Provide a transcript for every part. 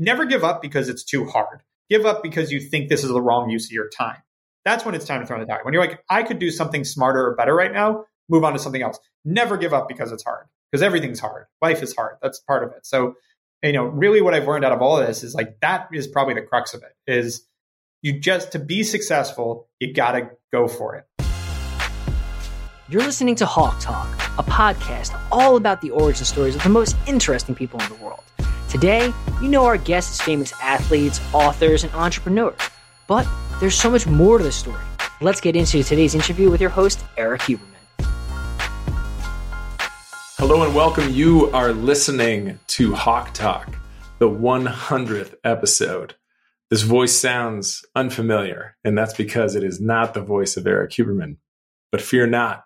never give up because it's too hard. Give up because you think this is the wrong use of your time. That's when it's time to throw in the towel. When you're like, I could do something smarter or better right now, move on to something else. Never give up because it's hard, because everything's hard. Life is hard. That's part of it. So, you know, really what I've learned out of all of this is like, that is probably the crux of it is you just, to be successful, you got to go for it. You're listening to Hawke Talk, a podcast all about the origin stories of the most interesting people in the world. Today, you know our guests as famous athletes, authors, and entrepreneurs. But there's so much more to the story. Let's get into today's interview with your host, Erik Huberman. Hello and welcome. You are listening to Hawke Talk, the 100th episode. This voice sounds unfamiliar, and that's because it is not the voice of Erik Huberman. But fear not,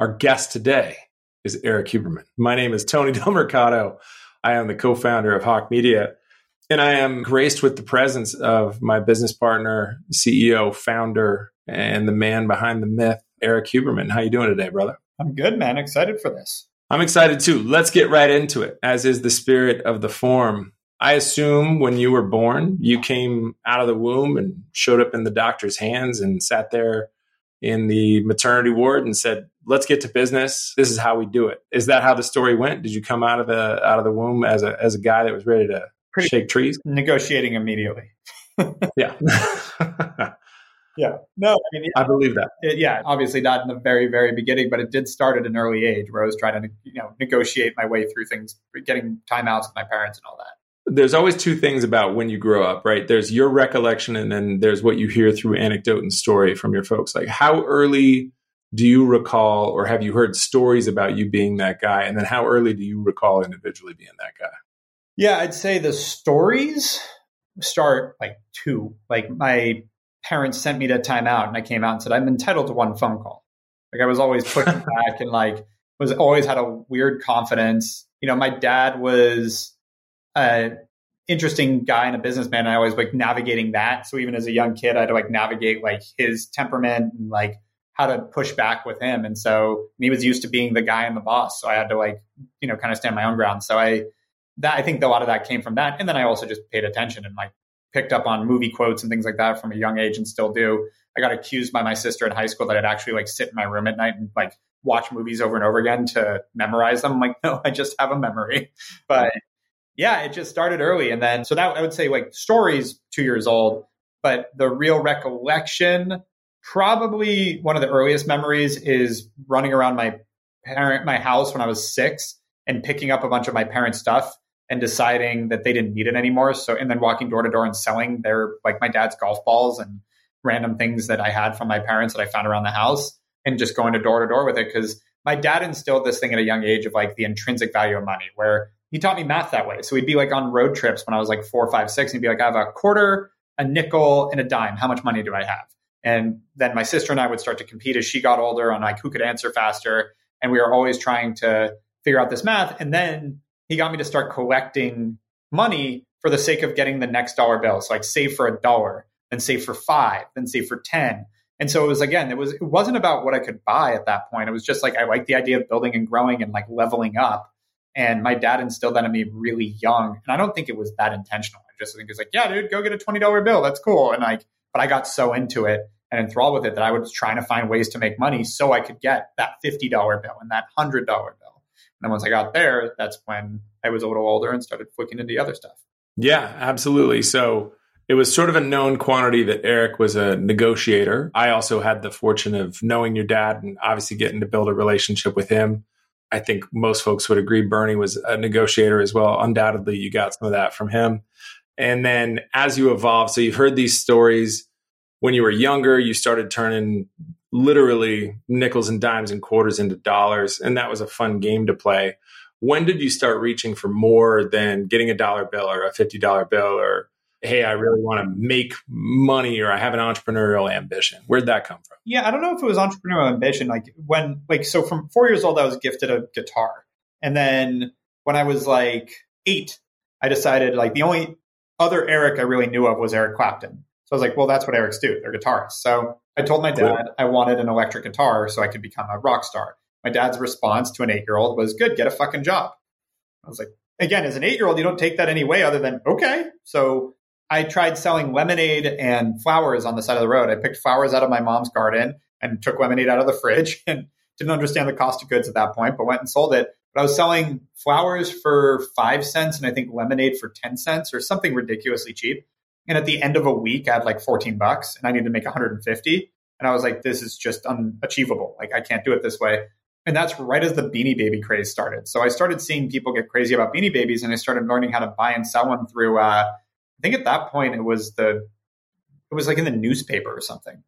our guest today is Erik Huberman. My name is Tony Del Mercado. I am the co founder of Hawke Media, and I am graced with the presence of my business partner, CEO, founder, and the man behind the myth, Erik Huberman. How you doing today, brother? I'm good, man. Excited for this. I'm excited too. Let's get right into it, as is the spirit of the form. I assume when you were born, you came out of the womb and showed up in the doctor's hands and sat there in the maternity ward and said, "Let's get to business. This is how we do it. Is that how the story went? Did you come out of the out of the womb as a as a guy that was ready to Pretty shake trees? Negotiating immediately. yeah. yeah. No, I mean, I believe that. It, yeah, obviously not in the very, very beginning, but it did start at an early age where I was trying to, you know, negotiate my way through things, getting timeouts with my parents and all that there's always two things about when you grow up, right? There's your recollection and then there's what you hear through anecdote and story from your folks. Like how early do you recall or have you heard stories about you being that guy? And then how early do you recall individually being that guy? Yeah, I'd say the stories start like two. Like my parents sent me to timeout and I came out and said, I'm entitled to one phone call. Like I was always pushing back and like was always had a weird confidence. You know, my dad was a interesting guy and a businessman. And I always like navigating that. So even as a young kid, I had to like navigate like his temperament and like how to push back with him. And so he was used to being the guy and the boss. So I had to like, you know, kind of stand my own ground. So I, that I think a lot of that came from that. And then I also just paid attention and like picked up on movie quotes and things like that from a young age and still do. I got accused by my sister in high school that I'd actually like sit in my room at night and like watch movies over and over again to memorize them. I'm like, no, I just have a memory. But yeah, it just started early. And then, so that I would say like stories two years old, but the real recollection, probably one of the earliest memories is running around my parent, my house when I was six and picking up a bunch of my parents' stuff and deciding that they didn't need it anymore. So, and then walking door to door and selling their, like my dad's golf balls and random things that I had from my parents that I found around the house and just going to door to door with it. Cause my dad instilled this thing at a young age of like the intrinsic value of money, where he taught me math that way. So we'd be like on road trips when I was like four, five, six, and he'd be like, I have a quarter, a nickel, and a dime. How much money do I have? And then my sister and I would start to compete as she got older on like who could answer faster. And we were always trying to figure out this math. And then he got me to start collecting money for the sake of getting the next dollar bill. So like save for a dollar, then save for five, then save for 10. And so it was again, it was it wasn't about what I could buy at that point. It was just like I liked the idea of building and growing and like leveling up. And my dad instilled that in me really young. And I don't think it was that intentional. I just think it's like, yeah, dude, go get a $20 bill. That's cool. And like, but I got so into it and enthralled with it that I was trying to find ways to make money so I could get that $50 bill and that $100 bill. And then once I got there, that's when I was a little older and started looking into other stuff. Yeah, absolutely. So it was sort of a known quantity that Erik was a negotiator. I also had the fortune of knowing your dad and obviously getting to build a relationship with him. I think most folks would agree Bernie was a negotiator as well. Undoubtedly, you got some of that from him. And then as you evolve, so you've heard these stories when you were younger, you started turning literally nickels and dimes and quarters into dollars. And that was a fun game to play. When did you start reaching for more than getting a dollar bill or a $50 bill or hey, I really want to make money or I have an entrepreneurial ambition? Where'd that come from? Yeah, I don't know if it was entrepreneurial ambition. Like when, like, so from four years old, I was gifted a guitar. And then when I was like eight, I decided like the only other Eric I really knew of was Eric Clapton. So I was like, well, that's what Erics do. They're guitarists. So I told my dad cool. I wanted an electric guitar so I could become a rock star. My dad's response to an eight year old was, good, get a fucking job. I was like, again, as an eight year old, you don't take that any way other than, okay. So I tried selling lemonade and flowers on the side of the road. I picked flowers out of my mom's garden and took lemonade out of the fridge and didn't understand the cost of goods at that point, but went and sold it. But I was selling flowers for five cents and I think lemonade for 10 cents or something ridiculously cheap. And at the end of a week, I had like 14 bucks and I needed to make 150. And I was like, this is just unachievable. Like, I can't do it this way. And that's right as the Beanie Baby craze started. So I started seeing people get crazy about Beanie Babies, and I started learning how to buy and sell them through. Uh, I think at that point it was the, it was like in the newspaper or something.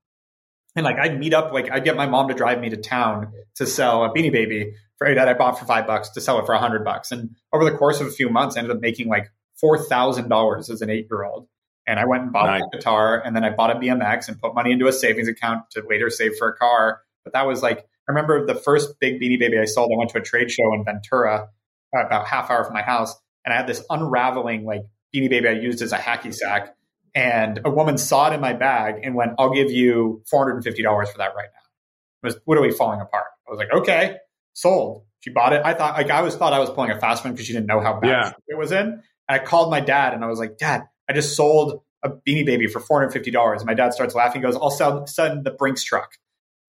And like I'd meet up, like I'd get my mom to drive me to town to sell a Beanie Baby for that I bought for five bucks to sell it for a hundred bucks. And over the course of a few months, I ended up making like four thousand dollars as an eight year old. And I went and bought nice. a guitar, and then I bought a BMX and put money into a savings account to later save for a car. But that was like I remember the first big Beanie Baby I sold. I went to a trade show in Ventura, uh, about half hour from my house, and I had this unraveling like Beanie Baby I used as a hacky sack. And a woman saw it in my bag and went, "I'll give you four hundred and fifty dollars for that right now." It was literally falling apart. I was like, "Okay, sold." She bought it. I thought like I always thought I was pulling a fast one because she didn't know how bad yeah. it was in. And I called my dad and I was like, "Dad, I just sold a Beanie Baby for four hundred fifty dollars." My dad starts laughing. He goes, "I'll sell send the Brinks truck."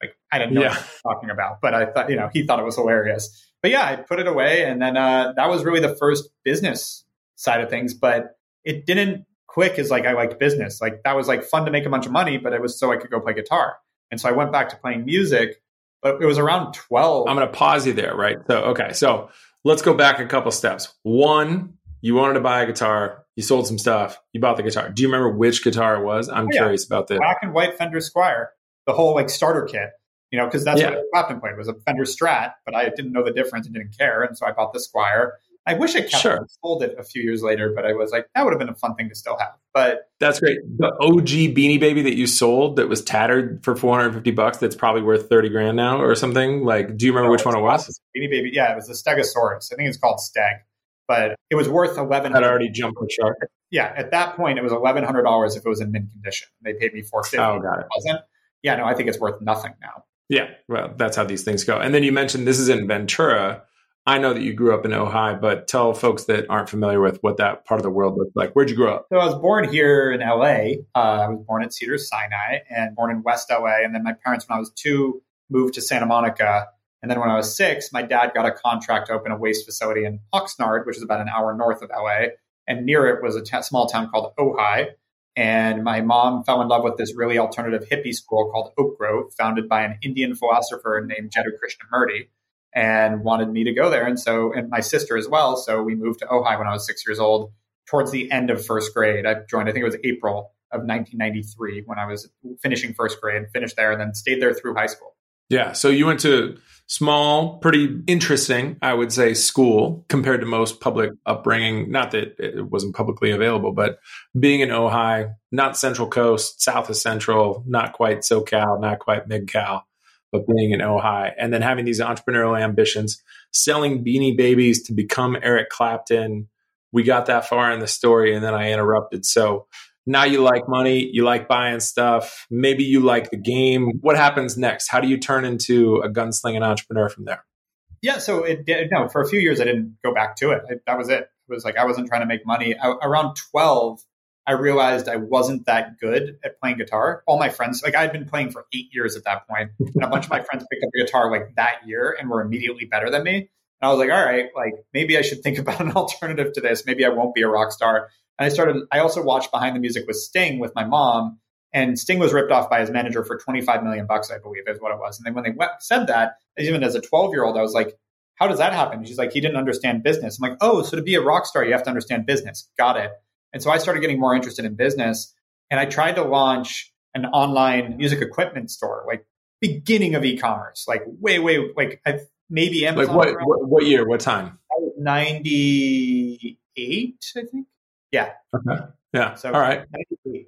Like I didn't know yeah. what I was talking about, but I thought, you know, he thought it was hilarious. But yeah, I put it away. And then uh, that was really the first business side of things. But it didn't click as like I liked business. Like that was like fun to make a bunch of money, but it was so I could go play guitar. And so I went back to playing music, but it was around 12. I'm going to pause you there, right? So, okay. So let's go back a couple steps. One, you wanted to buy a guitar, you sold some stuff, you bought the guitar. Do you remember which guitar it was? I'm oh, yeah. curious about this. Black and white Fender Squier the whole like starter kit, you know, because that's yeah. what Clapton played was a Fender Strat, but I didn't know the difference and didn't care, and so I bought the Squier. I wish I kept sure. it, sold it a few years later, but I was like, that would have been a fun thing to still have. But that's great. The OG Beanie Baby that you sold that was tattered for 450 bucks, that's probably worth 30 grand now or something. Like, do you remember no, which one it was? Beanie Baby, yeah, it was the Stegosaurus. I think it's called Steg, but it was worth 11. That already jumped the shark. Yeah, at that point, it was 1100 dollars if it was in mint condition. They paid me 450. Oh, got it. it wasn't yeah, no, I think it's worth nothing now. Yeah, well, that's how these things go. And then you mentioned this is in Ventura. I know that you grew up in Ojai, but tell folks that aren't familiar with what that part of the world looks like. Where'd you grow up? So I was born here in LA. Uh, I was born at Cedars Sinai and born in West LA. And then my parents, when I was two, moved to Santa Monica. And then when I was six, my dad got a contract to open a waste facility in Oxnard, which is about an hour north of LA. And near it was a t- small town called Ojai. And my mom fell in love with this really alternative hippie school called Oak Grove, founded by an Indian philosopher named Jiddu Krishnamurti, and wanted me to go there. And so, and my sister as well. So we moved to Ojai when I was six years old. Towards the end of first grade, I joined. I think it was April of 1993 when I was finishing first grade. Finished there, and then stayed there through high school. Yeah. So you went to small, pretty interesting, I would say, school compared to most public upbringing. Not that it wasn't publicly available, but being in Ojai, not Central Coast, south of Central, not quite SoCal, not quite Mid Cal, but being in Ojai, and then having these entrepreneurial ambitions, selling Beanie Babies to become Eric Clapton. We got that far in the story, and then I interrupted. So now you like money, you like buying stuff, maybe you like the game. What happens next? How do you turn into a gunslinging entrepreneur from there? Yeah, so it no, for a few years I didn't go back to it. I, that was it. It was like I wasn't trying to make money. I, around 12, I realized I wasn't that good at playing guitar. All my friends, like I'd been playing for 8 years at that point, and a bunch of my friends picked up a guitar like that year and were immediately better than me. And I was like, all right, like maybe I should think about an alternative to this. Maybe I won't be a rock star. And I started, I also watched Behind the Music with Sting with my mom. And Sting was ripped off by his manager for 25 million bucks, I believe, is what it was. And then when they went, said that, even as a 12 year old, I was like, how does that happen? She's like, he didn't understand business. I'm like, oh, so to be a rock star, you have to understand business. Got it. And so I started getting more interested in business. And I tried to launch an online music equipment store, like beginning of e-commerce, like way, way, like I've maybe Amazon. Like what, what, what year? What time? 98, I think. Yeah. Okay. Yeah. So all right.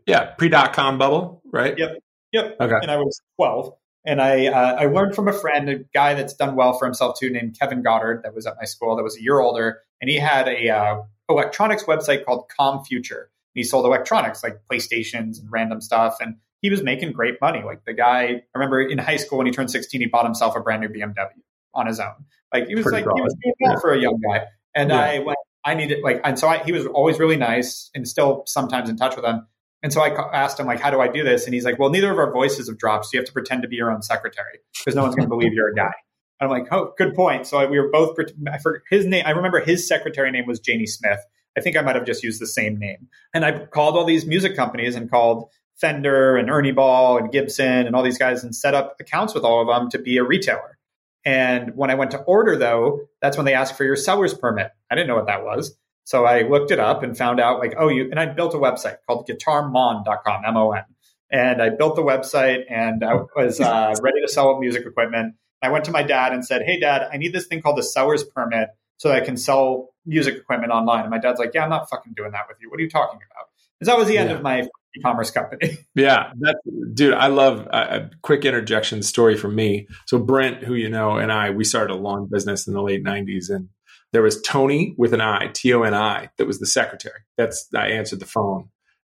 Yeah. Pre dot com bubble, right? Yep. Yep. Okay. And I was 12. And I uh, I learned from a friend, a guy that's done well for himself too, named Kevin Goddard, that was at my school, that was a year older, and he had a uh, electronics website called Com Future. And he sold electronics like PlayStations and random stuff, and he was making great money. Like the guy, I remember in high school when he turned 16, he bought himself a brand new BMW on his own. Like he was Pretty like broad. he was doing well yeah. for a young guy. And yeah. I went, I needed like, and so I, he was always really nice and still sometimes in touch with him. And so I asked him like, how do I do this? And he's like, well, neither of our voices have dropped. So you have to pretend to be your own secretary because no one's going to believe you're a guy. And I'm like, oh, good point. So we were both, I forget his name. I remember his secretary name was Janie Smith. I think I might have just used the same name. And I called all these music companies and called Fender and Ernie Ball and Gibson and all these guys and set up accounts with all of them to be a retailer. And when I went to order, though, that's when they asked for your seller's permit. I didn't know what that was. So I looked it up and found out, like, oh, you, and I built a website called guitarmon.com, M O N. And I built the website and I was uh, ready to sell music equipment. I went to my dad and said, hey, dad, I need this thing called the seller's permit so that I can sell music equipment online. And my dad's like, yeah, I'm not fucking doing that with you. What are you talking about? And that was the end yeah. of my e-commerce company. yeah, that's, dude, I love a quick interjection story from me. So Brent, who you know, and I, we started a lawn business in the late '90s, and there was Tony with an I, T O N I, that was the secretary. That's I answered the phone,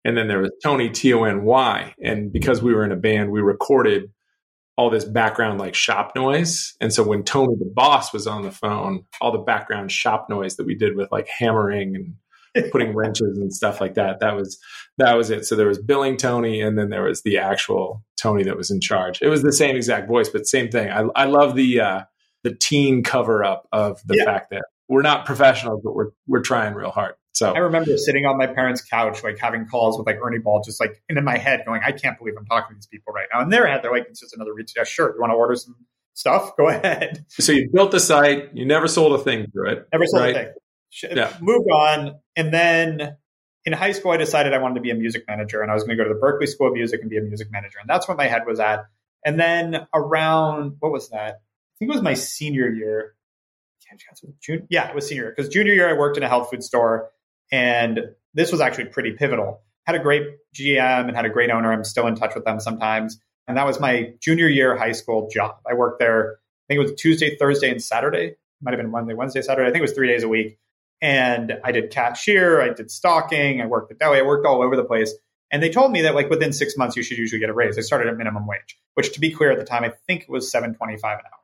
and then there was Tony T O N Y, and because we were in a band, we recorded all this background like shop noise. And so when Tony the boss was on the phone, all the background shop noise that we did with like hammering and putting wrenches and stuff like that. That was that was it. So there was billing Tony, and then there was the actual Tony that was in charge. It was the same exact voice, but same thing. I, I love the uh, the teen cover up of the yeah. fact that we're not professionals, but we're we're trying real hard. So I remember sitting on my parents' couch, like having calls with like Ernie Ball, just like in my head, going, "I can't believe I'm talking to these people right now." In their head, they're like, "It's just another retail. Sure, you want to order some stuff? Go ahead." So you built the site. You never sold a thing through it. Never sold right? a thing yeah. moved on. And then in high school, I decided I wanted to be a music manager and I was going to go to the Berklee School of Music and be a music manager. And that's what my head was at. And then around, what was that? I think it was my senior year. June, yeah, it was senior year because junior year I worked in a health food store and this was actually pretty pivotal. Had a great GM and had a great owner. I'm still in touch with them sometimes. And that was my junior year high school job. I worked there, I think it was Tuesday, Thursday, and Saturday. Might have been Monday, Wednesday, Saturday. I think it was three days a week. And I did cashier, I did stocking, I worked at deli, I worked all over the place. And they told me that like within six months you should usually get a raise. I started at minimum wage, which to be clear at the time, I think it was seven twenty five an hour.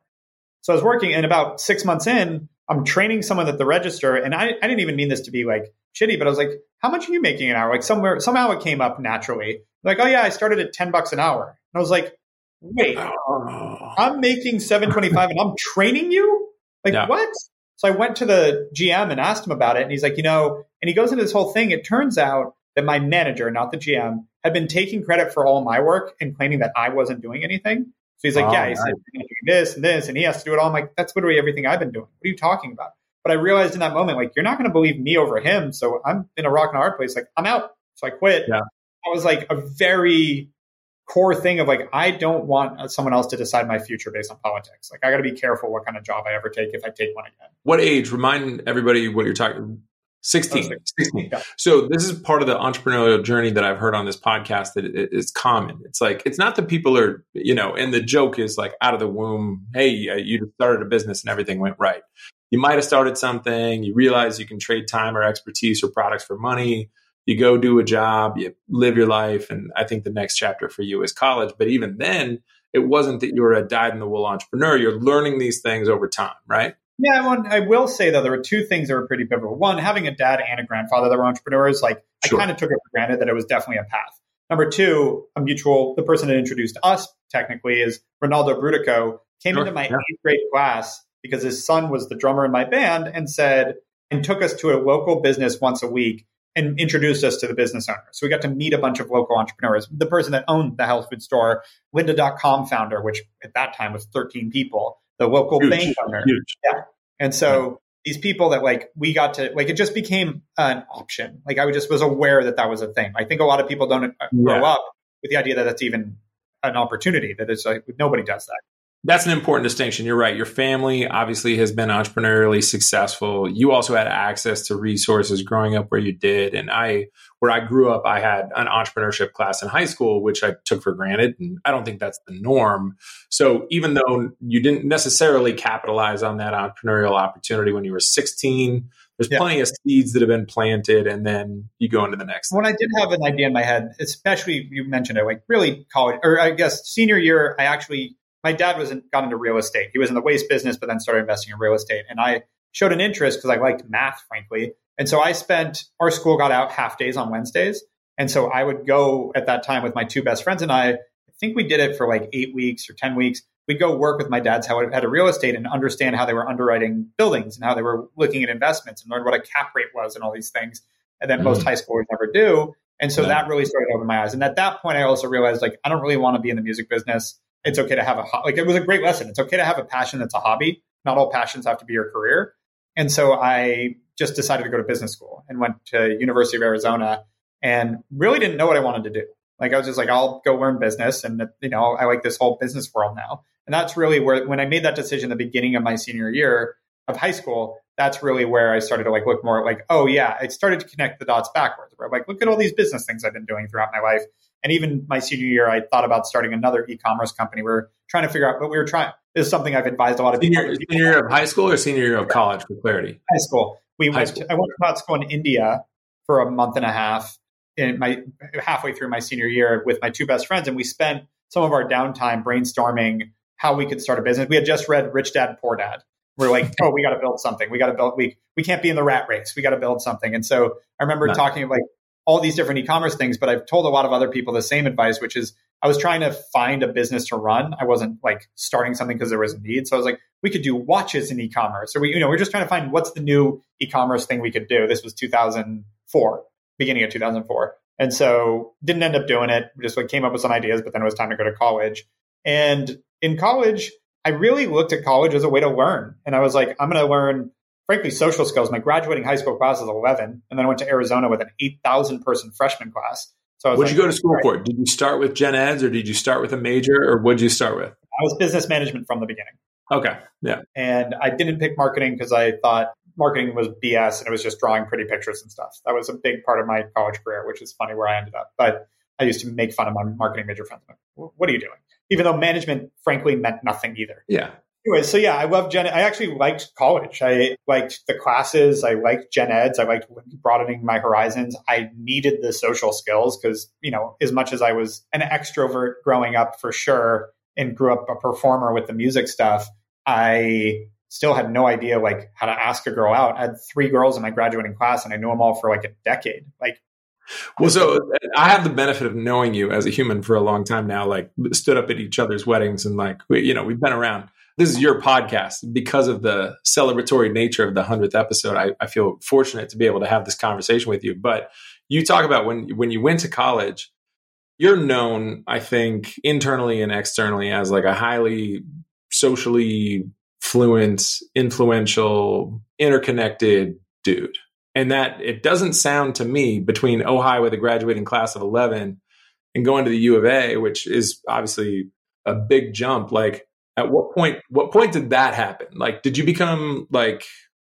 So I was working and about six months in, I'm training someone at the register. And I, I didn't even mean this to be like shitty, but I was like, how much are you making an hour? Like somewhere somehow it came up naturally. Like, oh yeah, I started at ten bucks an hour. And I was like, wait, oh. I'm making seven twenty five and I'm training you? Like yeah. what? So I went to the GM and asked him about it. And he's like, you know, and he goes into this whole thing. It turns out that my manager, not the GM, had been taking credit for all my work and claiming that I wasn't doing anything. So he's like, oh, yeah, he's nice. doing this and this, and he has to do it all. I'm like, that's literally everything I've been doing. What are you talking about? But I realized in that moment, like, you're not going to believe me over him. So I'm in a rock and a hard place. Like, I'm out. So I quit. Yeah. I was like a very core thing of like I don't want someone else to decide my future based on politics. Like I got to be careful what kind of job I ever take if I take one again. What age? Remind everybody what you're talking. 16. Oh, 16. Yeah. So this is part of the entrepreneurial journey that I've heard on this podcast that it's common. It's like it's not that people are, you know, and the joke is like out of the womb, hey, uh, you started a business and everything went right. You might have started something, you realize you can trade time or expertise or products for money you go do a job, you live your life. And I think the next chapter for you is college. But even then, it wasn't that you were a dyed in the wool entrepreneur. You're learning these things over time, right? Yeah, well, I will say though, there were two things that were pretty pivotal. One, having a dad and a grandfather that were entrepreneurs, like sure. I kind of took it for granted that it was definitely a path. Number two, a mutual, the person that introduced us technically is Ronaldo Brutico, came sure. into my yeah. eighth grade class because his son was the drummer in my band and said, and took us to a local business once a week and introduced us to the business owner. So we got to meet a bunch of local entrepreneurs. The person that owned the health food store, Lynda.com founder, which at that time was 13 people, the local huge, bank owner. Huge. Yeah. And so yeah. these people that like we got to like it just became an option. Like I just was aware that that was a thing. I think a lot of people don't uh, grow yeah. up with the idea that that's even an opportunity that it's like nobody does that. That's an important distinction. You're right. Your family obviously has been entrepreneurially successful. You also had access to resources growing up where you did. And I, where I grew up, I had an entrepreneurship class in high school, which I took for granted. And I don't think that's the norm. So even though you didn't necessarily capitalize on that entrepreneurial opportunity when you were 16, there's yeah. plenty of seeds that have been planted and then you go into the next. When I did have an idea in my head, especially you mentioned it, like really college, or I guess senior year, I actually my dad was in, got into real estate. He was in the waste business, but then started investing in real estate. And I showed an interest because I liked math, frankly. And so I spent, our school got out half days on Wednesdays. And so I would go at that time with my two best friends and I, I think we did it for like eight weeks or 10 weeks. We'd go work with my dad's how had a real estate and understand how they were underwriting buildings and how they were looking at investments and learn what a cap rate was and all these things and that mm-hmm. most high schoolers never do. And so yeah. that really started opening my eyes. And at that point, I also realized like, I don't really want to be in the music business. It's okay to have a, like, it was a great lesson. It's okay to have a passion that's a hobby. Not all passions have to be your career. And so I just decided to go to business school and went to University of Arizona and really didn't know what I wanted to do. Like I was just like, I'll go learn business, and you know, I like this whole business world now. And that's really where when I made that decision the beginning of my senior year of high school, that's really where I started to like look more like, oh yeah, I started to connect the dots backwards. Where like, look at all these business things I've been doing throughout my life. And even my senior year, I thought about starting another e-commerce company. We are trying to figure out, but we were trying. This is something I've advised a lot of senior, people. Senior year of high school or senior year of college, for clarity. High school. We high went. School. To, I went to college school in India for a month and a half, in my halfway through my senior year with my two best friends, and we spent some of our downtime brainstorming how we could start a business. We had just read Rich Dad Poor Dad. We're like, oh, we got to build something. We got to build. We we can't be in the rat race. We got to build something. And so I remember nice. talking like all these different e-commerce things, but I've told a lot of other people the same advice, which is I was trying to find a business to run. I wasn't like starting something because there was a need. So I was like, we could do watches in e-commerce, or we, you know, we're just trying to find what's the new e-commerce thing we could do. This was 2004, beginning of 2004. And so didn't end up doing it. Just like came up with some ideas, but then it was time to go to college. And in college, I really looked at college as a way to learn. And I was like, I'm going to learn, frankly, social skills. My graduating high school class was 11. And then I went to Arizona with an 8,000 person freshman class. So what did like, you go to school for? Did you start with gen eds or did you start with a major or what did you start with? I was business management from the beginning. Okay. Yeah. And I didn't pick marketing because I thought marketing was BS and it was just drawing pretty pictures and stuff. That was a big part of my college career, which is funny where I ended up. But I used to make fun of my marketing major friends. Like, what are you doing? Even though management, frankly, meant nothing either. Yeah. Anyway, so yeah, I love gen. I actually liked college. I liked the classes. I liked gen eds. I liked broadening my horizons. I needed the social skills because you know, as much as I was an extrovert growing up for sure, and grew up a performer with the music stuff, I still had no idea like how to ask a girl out. I had three girls in my graduating class and I knew them all for like a decade. Like well, so I have the benefit of knowing you as a human for a long time now, like stood up at each other's weddings and like, we, you know, we've been around. This is your podcast because of the celebratory nature of the hundredth episode. I, I feel fortunate to be able to have this conversation with you, but you talk about when, when you went to college, you're known, I think, internally and externally as like a highly socially fluent, influential, interconnected dude. And that it doesn't sound to me between Ojai with a graduating class of 11 and going to the U of A, which is obviously a big jump. Like, at what point, what point did that happen? Like, did you become like,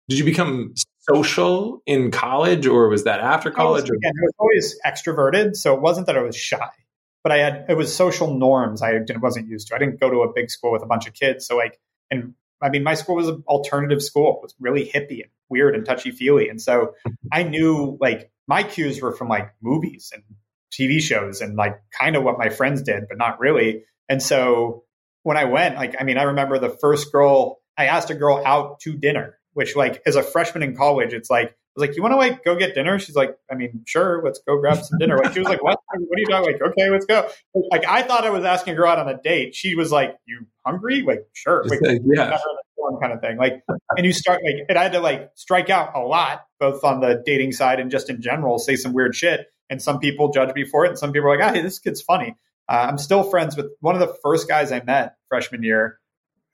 did you become social in college or was that after college? I was, again, I was always extroverted. So it wasn't that I was shy, but I had, it was social norms I wasn't used to. I didn't go to a big school with a bunch of kids. So like, and I mean, my school was an alternative school. It was really hippie and weird and touchy feely. And so I knew like my cues were from like movies and TV shows and like kind of what my friends did, but not really. And so when I went, like, I mean, I remember the first girl, I asked a girl out to dinner, which like as a freshman in college, it's like, I was like, "You want to like go get dinner?" She's like, "I mean, sure, let's go grab some dinner." Like she was like, "What? What are you talking?" Like, okay, let's go. Like I thought I was asking a girl out on a date. She was like, "You hungry?" Like, sure. Like, yeah. Kind of thing. Like, and you start like, and I had to like strike out a lot, both on the dating side and just in general, say some weird shit. And some people judge me for it, and some people are like, "Ah, hey, this kid's funny." Uh, I'm still friends with one of the first guys I met freshman year.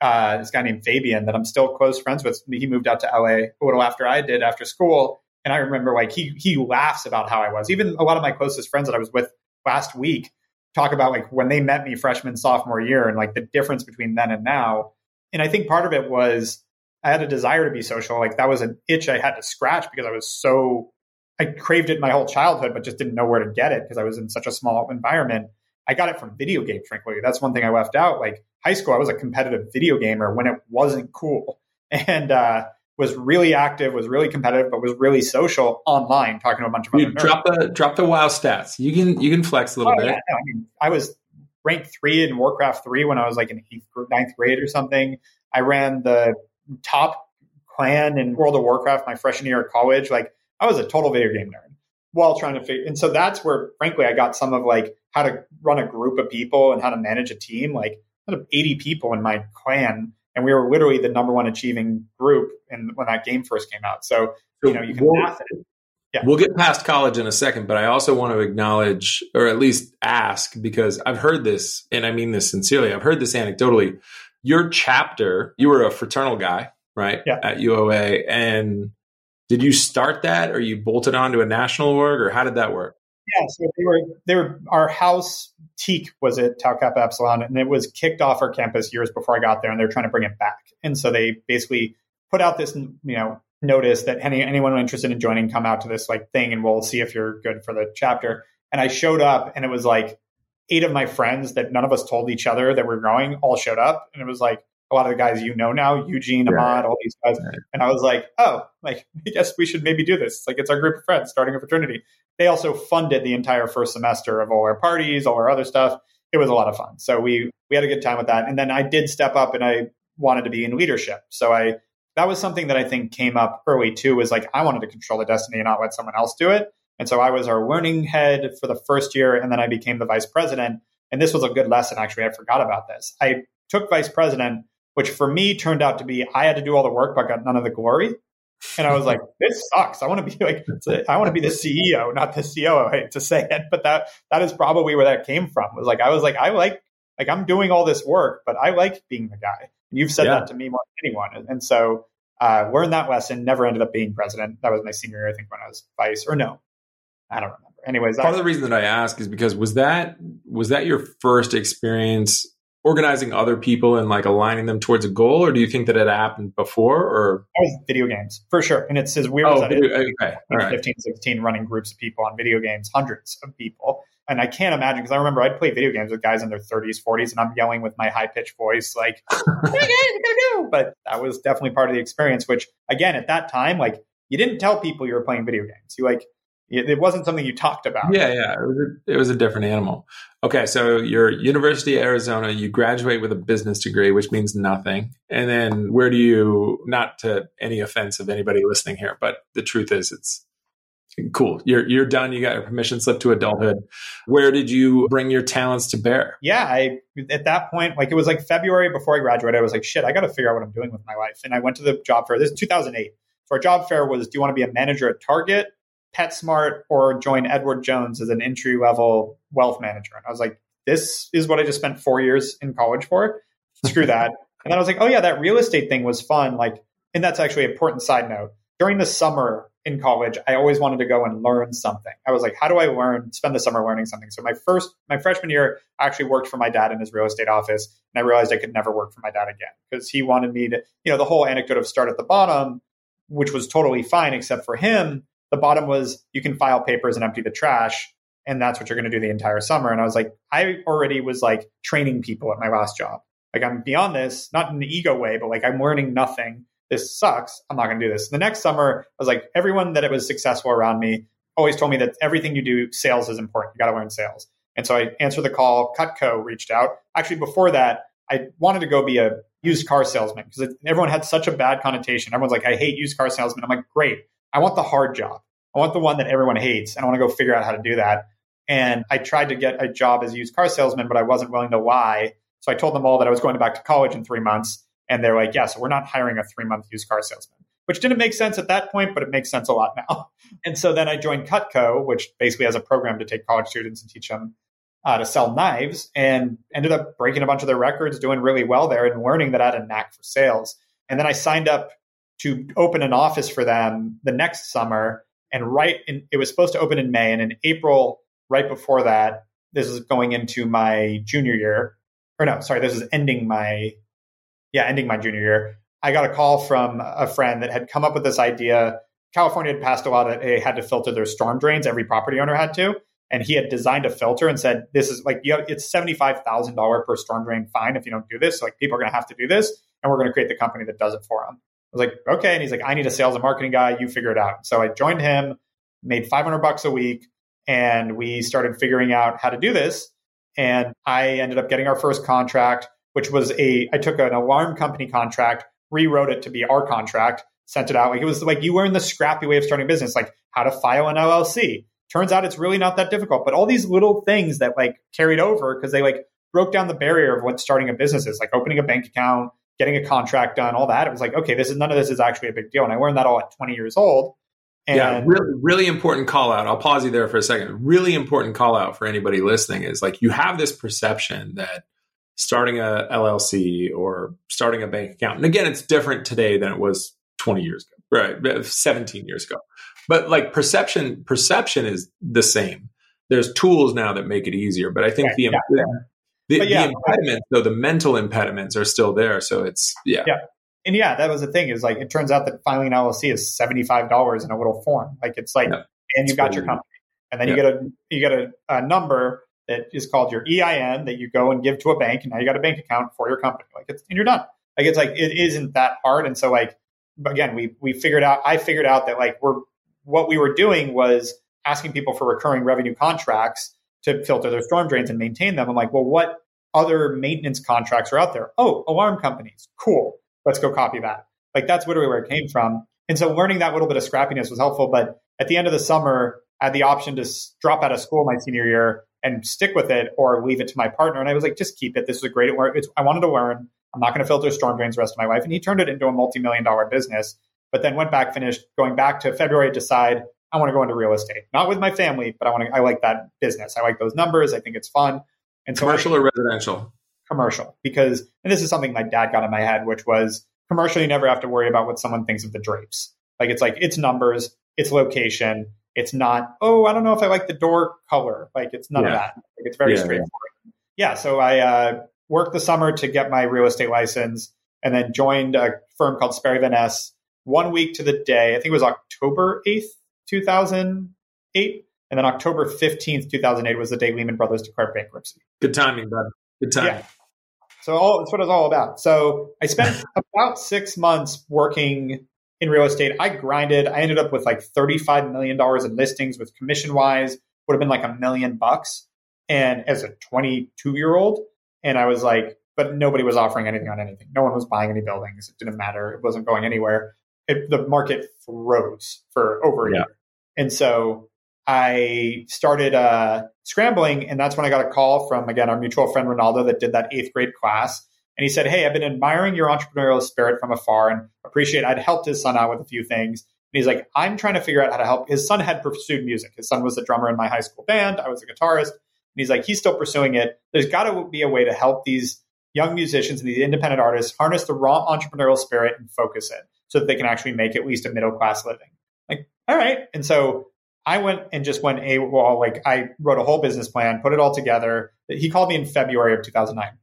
Uh, this guy named Fabian that I'm still close friends with. He moved out to LA a little after I did after school. And I remember like he he laughs about how I was. Even a lot of my closest friends that I was with last week talk about like when they met me freshman sophomore year and like the difference between then and now. And I think part of it was I had a desire to be social. Like that was an itch I had to scratch because I was so I craved it my whole childhood, but just didn't know where to get it because I was in such a small environment. I got it from video games, frankly. That's one thing I left out. Like high school, I was a competitive video gamer when it wasn't cool. And uh, was really active, was really competitive, but was really social online, talking to a bunch of you drop the drop the WoW stats. You can you can flex a little oh, bit. Yeah, no, I, mean, I was ranked three in Warcraft three when I was like in eighth, ninth grade or something. I ran the top clan in World of Warcraft my freshman year of college. Like I was a total video game nerd while trying to figure. And so that's where, frankly, I got some of like how to run a group of people and how to manage a team. Like, I had 80 people in my clan, and we were literally the number one achieving group. And when that game first came out, so you know, you can we'll, math it. Yeah. We'll get past college in a second, but I also want to acknowledge or at least ask because I've heard this, and I mean this sincerely. I've heard this anecdotally. Your chapter, you were a fraternal guy, right? Yeah. At UOA. And did you start that or you bolted onto a national org or how did that work? Yeah, so they were they were our house teak was at Tau Kappa Epsilon, and it was kicked off our campus years before I got there, and they're trying to bring it back. And so they basically put out this you know notice that any anyone interested in joining come out to this like thing and we'll see if you're good for the chapter and i showed up and it was like eight of my friends that none of us told each other that we're going all showed up and it was like a lot of the guys you know now eugene ahmad all these guys and i was like oh like i guess we should maybe do this like it's our group of friends starting a fraternity they also funded the entire first semester of all our parties all our other stuff it was a lot of fun so we we had a good time with that and then i did step up and i wanted to be in leadership so i that was something that I think came up early too. Was like I wanted to control the destiny and not let someone else do it. And so I was our learning head for the first year, and then I became the vice president. And this was a good lesson. Actually, I forgot about this. I took vice president, which for me turned out to be I had to do all the work, but got none of the glory. And I was like, this sucks. I want to be like, I want to be the CEO, not the COO. I hate to say it, but that that is probably where that came from. Was like I was like, I like like I'm doing all this work, but I like being the guy. And you've said yeah. that to me more than anyone. And so uh, learned that lesson, never ended up being president. That was my senior year, I think, when I was vice, or no, I don't remember. Anyways, part I, of the reason that I ask is because was that was that your first experience organizing other people and like aligning them towards a goal, or do you think that it happened before? Or video games for sure, and it's as weird oh, as that video, is. Okay, all right. 15, 16, running groups of people on video games, hundreds of people. And I can't imagine because I remember I'd play video games with guys in their 30s, 40s, and I'm yelling with my high pitched voice, like, but that was definitely part of the experience, which again, at that time, like, you didn't tell people you were playing video games. You like, it wasn't something you talked about. Yeah, yeah, it was a, it was a different animal. Okay, so you're University of Arizona. You graduate with a business degree, which means nothing. And then where do you? Not to any offense of anybody listening here, but the truth is, it's cool you're you're done you got your permission slip to adulthood where did you bring your talents to bear yeah i at that point like it was like february before i graduated i was like shit i got to figure out what i'm doing with my life and i went to the job fair this is 2008 so our job fair was do you want to be a manager at target petsmart or join edward jones as an entry level wealth manager and i was like this is what i just spent four years in college for screw that and then i was like oh yeah that real estate thing was fun like and that's actually an important side note during the summer in college, I always wanted to go and learn something. I was like, how do I learn, spend the summer learning something? So my first, my freshman year, I actually worked for my dad in his real estate office. And I realized I could never work for my dad again because he wanted me to, you know, the whole anecdote of start at the bottom, which was totally fine, except for him. The bottom was you can file papers and empty the trash. And that's what you're going to do the entire summer. And I was like, I already was like training people at my last job. Like I'm beyond this, not in an ego way, but like I'm learning nothing this sucks. I'm not going to do this. The next summer, I was like, everyone that it was successful around me always told me that everything you do, sales is important. You got to learn sales. And so I answered the call. Cutco reached out. Actually, before that, I wanted to go be a used car salesman because everyone had such a bad connotation. Everyone's like, I hate used car salesman. I'm like, great. I want the hard job. I want the one that everyone hates. And I want to go figure out how to do that. And I tried to get a job as a used car salesman, but I wasn't willing to lie. So I told them all that I was going back to college in three months. And they're like, yeah, so we're not hiring a three month used car salesman, which didn't make sense at that point, but it makes sense a lot now. And so then I joined Cutco, which basically has a program to take college students and teach them uh, to sell knives, and ended up breaking a bunch of their records, doing really well there, and learning that I had a knack for sales. And then I signed up to open an office for them the next summer. And right in, it was supposed to open in May, and in April, right before that, this is going into my junior year, or no, sorry, this is ending my yeah, ending my junior year, I got a call from a friend that had come up with this idea. California had passed a law that they had to filter their storm drains. Every property owner had to. And he had designed a filter and said, this is like, you have, it's $75,000 per storm drain fine if you don't do this. So like people are going to have to do this. And we're going to create the company that does it for them. I was like, okay. And he's like, I need a sales and marketing guy. You figure it out. So I joined him, made 500 bucks a week, and we started figuring out how to do this. And I ended up getting our first contract which was a I took an alarm company contract, rewrote it to be our contract, sent it out. Like it was like you learn the scrappy way of starting business, like how to file an LLC. Turns out it's really not that difficult, but all these little things that like carried over because they like broke down the barrier of what starting a business is, like opening a bank account, getting a contract done, all that. It was like, okay, this is none of this is actually a big deal. And I learned that all at 20 years old. And yeah, really, really important call out. I'll pause you there for a second. Really important call out for anybody listening is like you have this perception that starting a LLC or starting a bank account, and again, it's different today than it was 20 years ago, right? 17 years ago. But like perception, perception is the same. There's tools now that make it easier, but I think the, yeah. The, yeah, the impediments, though the mental impediments are still there. So it's yeah. Yeah and yeah, that was the thing. Is like it turns out that filing an LLC is seventy five dollars in a little form. Like it's like, yeah, and you've got your company, and then yeah. you get a you get a, a, number that is called your EIN that you go and give to a bank, and now you got a bank account for your company. Like it's and you're done. Like it's like it isn't that hard. And so like again, we we figured out. I figured out that like we're what we were doing was asking people for recurring revenue contracts to filter their storm drains and maintain them. I'm like, well, what other maintenance contracts are out there? Oh, alarm companies. Cool let's go copy that. Like that's literally where it came from. And so learning that little bit of scrappiness was helpful. But at the end of the summer, I had the option to drop out of school my senior year and stick with it or leave it to my partner. And I was like, just keep it. This is a great work. I wanted to learn. I'm not going to filter storm drains the rest of my life. And he turned it into a multi-million dollar business, but then went back, finished going back to February, to decide I want to go into real estate, not with my family, but I want to, I like that business. I like those numbers. I think it's fun. And so commercial I, or residential? Commercial, because, and this is something my dad got in my head, which was commercial, you never have to worry about what someone thinks of the drapes. Like it's like it's numbers, it's location. It's not, oh, I don't know if I like the door color. Like it's none yeah. of that. Like it's very yeah, straightforward. Yeah. yeah so I uh, worked the summer to get my real estate license and then joined a firm called Sperry Van Ness one week to the day. I think it was October 8th, 2008. And then October 15th, 2008 was the day Lehman Brothers declared bankruptcy. Good timing, bud. Good timing. Yeah. So all, that's what it's all about. So I spent about six months working in real estate. I grinded. I ended up with like $35 million in listings with commission wise, would have been like a million bucks. And as a 22 year old, and I was like, but nobody was offering anything on anything. No one was buying any buildings. It didn't matter. It wasn't going anywhere. It, the market froze for over a yeah. year. And so I started uh, scrambling, and that's when I got a call from again our mutual friend Ronaldo that did that eighth grade class, and he said, "Hey, I've been admiring your entrepreneurial spirit from afar, and appreciate I'd helped his son out with a few things." And he's like, "I'm trying to figure out how to help." His son had pursued music. His son was a drummer in my high school band. I was a guitarist, and he's like, he's still pursuing it. There's got to be a way to help these young musicians and these independent artists harness the raw entrepreneurial spirit and focus it so that they can actually make at least a middle class living. Like, all right, and so I went and just went a well, like I wrote a whole business plan, put it all together. He called me in February of 2009.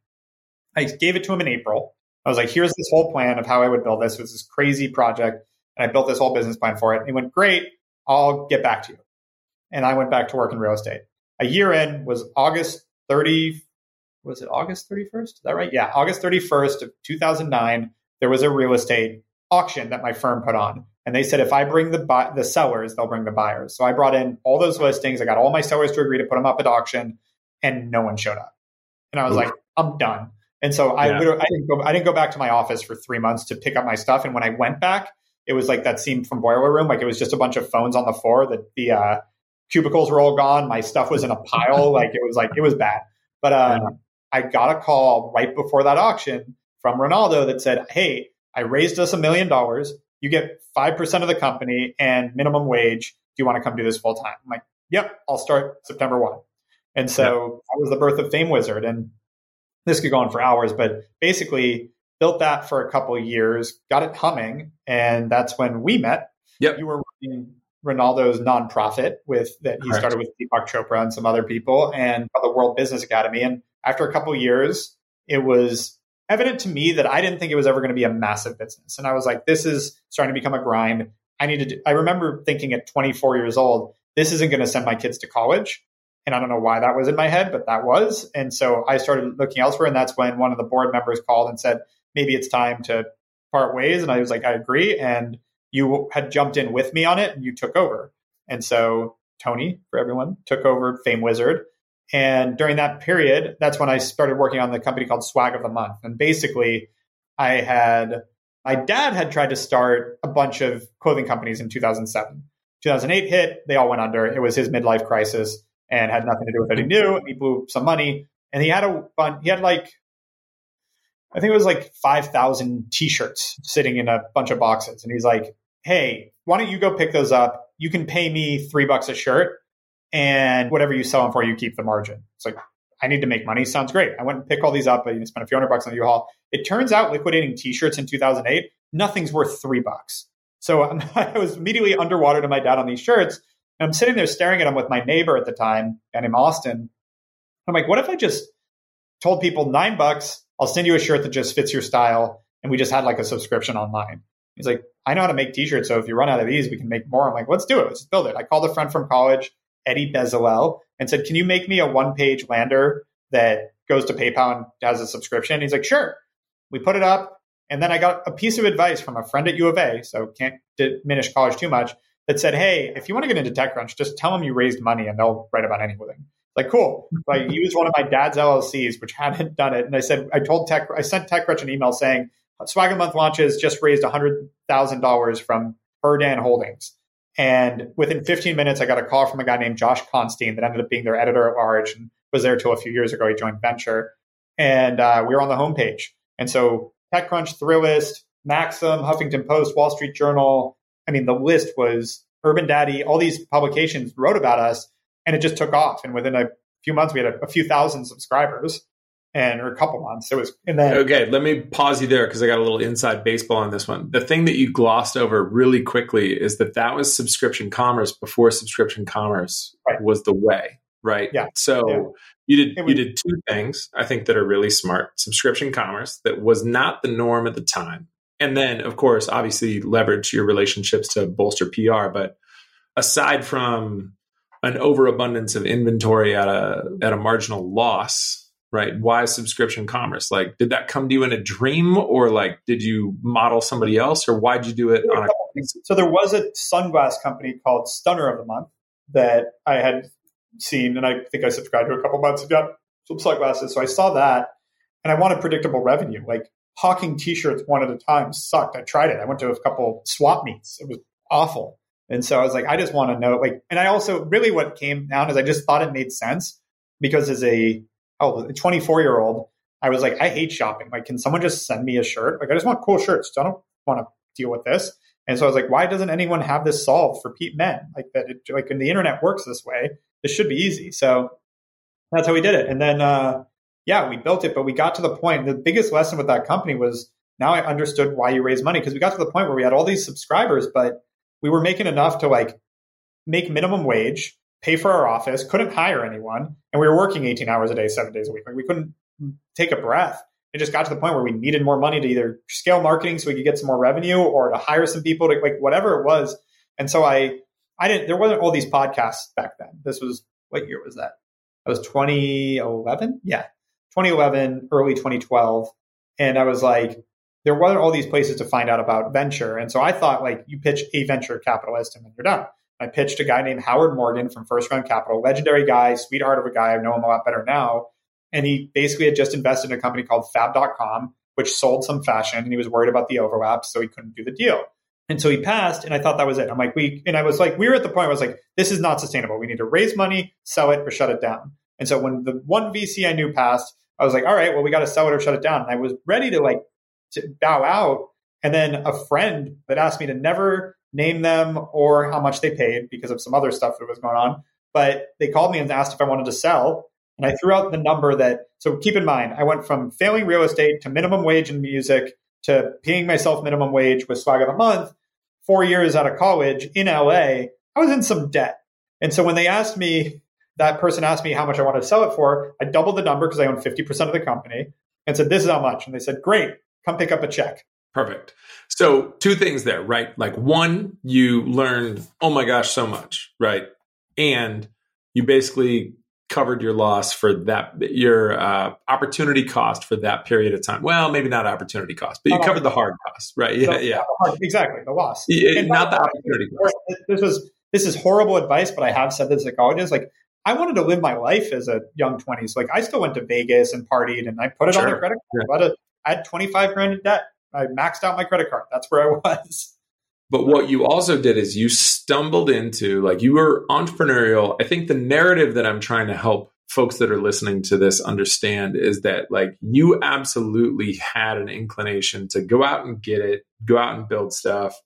I gave it to him in April. I was like, here's this whole plan of how I would build this. It was this crazy project. And I built this whole business plan for it. And he went, great. I'll get back to you. And I went back to work in real estate. A year in was August 30. Was it August 31st? Is that right? Yeah. August 31st of 2009. There was a real estate auction that my firm put on. And they said, if I bring the bu- the sellers, they'll bring the buyers. So I brought in all those listings. I got all my sellers to agree to put them up at auction, and no one showed up. And I was Ooh. like, I'm done. And so I, literally, I didn't go. I didn't go back to my office for three months to pick up my stuff. And when I went back, it was like that scene from Boiler Room. Like it was just a bunch of phones on the floor. That the uh, cubicles were all gone. My stuff was in a pile. like it was like it was bad. But um, yeah. I got a call right before that auction from Ronaldo that said, "Hey, I raised us a million dollars you get 5% of the company and minimum wage. Do you want to come do this full time? I'm like, yep, I'll start September 1. And so yep. that was the birth of Fame Wizard. And this could go on for hours, but basically built that for a couple years, got it humming. And that's when we met. Yep. You were running Ronaldo's nonprofit with that he Correct. started with Deepak Chopra and some other people and the World Business Academy. And after a couple years, it was evident to me that I didn't think it was ever going to be a massive business. And I was like, this is starting to become a grind. I need to do, I remember thinking at 24 years old, this isn't going to send my kids to college. And I don't know why that was in my head, but that was. And so I started looking elsewhere. And that's when one of the board members called and said, maybe it's time to part ways. And I was like, I agree. And you had jumped in with me on it and you took over. And so Tony, for everyone, took over Fame Wizard. And during that period, that's when I started working on the company called Swag of the Month. And basically, I had My dad had tried to start a bunch of clothing companies in 2007. 2008 hit, they all went under. It was his midlife crisis and had nothing to do with what he knew. He blew some money and he had a fun, he had like, I think it was like 5,000 t shirts sitting in a bunch of boxes. And he's like, hey, why don't you go pick those up? You can pay me three bucks a shirt and whatever you sell them for, you keep the margin. It's like, I need to make money. Sounds great. I went and pick all these up. I spent a few hundred bucks on the U-Haul. It turns out liquidating t-shirts in 2008, nothing's worth three bucks. So I was immediately underwater to my dad on these shirts. And I'm sitting there staring at them with my neighbor at the time, and in Austin. I'm like, what if I just told people nine bucks, I'll send you a shirt that just fits your style, and we just had like a subscription online. He's like, I know how to make t-shirts, so if you run out of these, we can make more. I'm like, let's do it. Let's build it. I called a friend from college, Eddie Bezalel, and said, Can you make me a one-page lander that goes to PayPal and has a subscription? He's like, Sure. We put it up. And then I got a piece of advice from a friend at U of A, so can't diminish college too much, that said, Hey, if you want to get into TechCrunch, just tell them you raised money and they'll write about anything. Like, cool. So I used one of my dad's LLCs, which hadn't done it. And I said, I told Tech, I sent TechCrunch an email saying, Swag of Month launches just raised $100,000 from Herdan Holdings. And within 15 minutes, I got a call from a guy named Josh Constine that ended up being their editor at large and was there till a few years ago. He joined Venture. And uh, we were on the homepage. And so TechCrunch, Thrillist, Maxim, Huffington Post, Wall Street Journal. I mean, the list was Urban Daddy. All these publications wrote about us, and it just took off. And within a few months, we had a, a few thousand subscribers and or a couple months. It was and then okay. Let me pause you there because I got a little inside baseball on this one. The thing that you glossed over really quickly is that that was subscription commerce before subscription commerce right. was the way, right? Yeah. So yeah. you did was, you did two things I think that are really smart: subscription commerce that was not the norm at the time, and then of course, obviously, leverage your relationships to bolster PR. But aside from an overabundance of inventory at a at a marginal loss right? Why subscription commerce? Like, did that come to you in a dream, or like, did you model somebody else, or why'd you do it on a? So there was a sunglass company called Stunner of the Month that I had seen, and I think I subscribed to a couple months ago. Some sunglasses, so I saw that, and I wanted predictable revenue. Like hawking T-shirts one at a time sucked. I tried it. I went to a couple swap meets. It was awful. And so I was like, I just want to know, like, and I also really what came down is I just thought it made sense because as a oh, a 24 year old, I was like, I hate shopping. Like, can someone just send me a shirt? Like, I just want cool shirts. I don't want to deal with this. And so I was like, why doesn't anyone have this solved for Pete men? Like that, it, like when the internet works this way, this should be easy. So that's how we did it. And then, uh, yeah, we built it, but we got to the point. The biggest lesson with that company was now I understood why you raise money because we got to the point where we had all these subscribers, but we were making enough to like make minimum wage pay for our office, couldn't hire anyone, and we were working 18 hours a day, seven days a week. We couldn't take a breath. It just got to the point where we needed more money to either scale marketing so we could get some more revenue or to hire some people to like whatever it was. And so I, I didn't, there wasn't all these podcasts back then. This was, what year was that? That was 2011. Yeah. 2011, early 2012. And I was like, there weren't all these places to find out about venture. And so I thought like you pitch a venture capitalist and then you're done. I pitched a guy named Howard Morgan from First Round Capital, legendary guy, sweetheart of a guy. I know him a lot better now. And he basically had just invested in a company called Fab.com, which sold some fashion, and he was worried about the overlap, so he couldn't do the deal. And so he passed, and I thought that was it. I'm like, we, and I was like, we were at the point where I was like, this is not sustainable. We need to raise money, sell it, or shut it down. And so when the one VC I knew passed, I was like, all right, well, we got to sell it or shut it down. And I was ready to like to bow out. And then a friend that asked me to never name them or how much they paid because of some other stuff that was going on. But they called me and asked if I wanted to sell. And I threw out the number that, so keep in mind, I went from failing real estate to minimum wage in music to paying myself minimum wage with swag of the month. Four years out of college in LA, I was in some debt. And so when they asked me, that person asked me how much I wanted to sell it for, I doubled the number because I own 50% of the company and said, this is how much. And they said, great, come pick up a check. Perfect. So, two things there, right? Like, one, you learned, oh my gosh, so much, right? And you basically covered your loss for that, your uh, opportunity cost for that period of time. Well, maybe not opportunity cost, but you covered the hard cost, right? Yeah, the, yeah. Hard, exactly, the loss. Yeah, not the opportunity cost. This was this is horrible advice, but I have said this to colleges. Like, I wanted to live my life as a young 20s. Like, I still went to Vegas and partied, and I put it sure. on the credit card. Yeah. I had 25 grand in debt I maxed out my credit card. That's where I was. But what you also did is you stumbled into like you were entrepreneurial. I think the narrative that I'm trying to help folks that are listening to this understand is that like you absolutely had an inclination to go out and get it, go out and build stuff,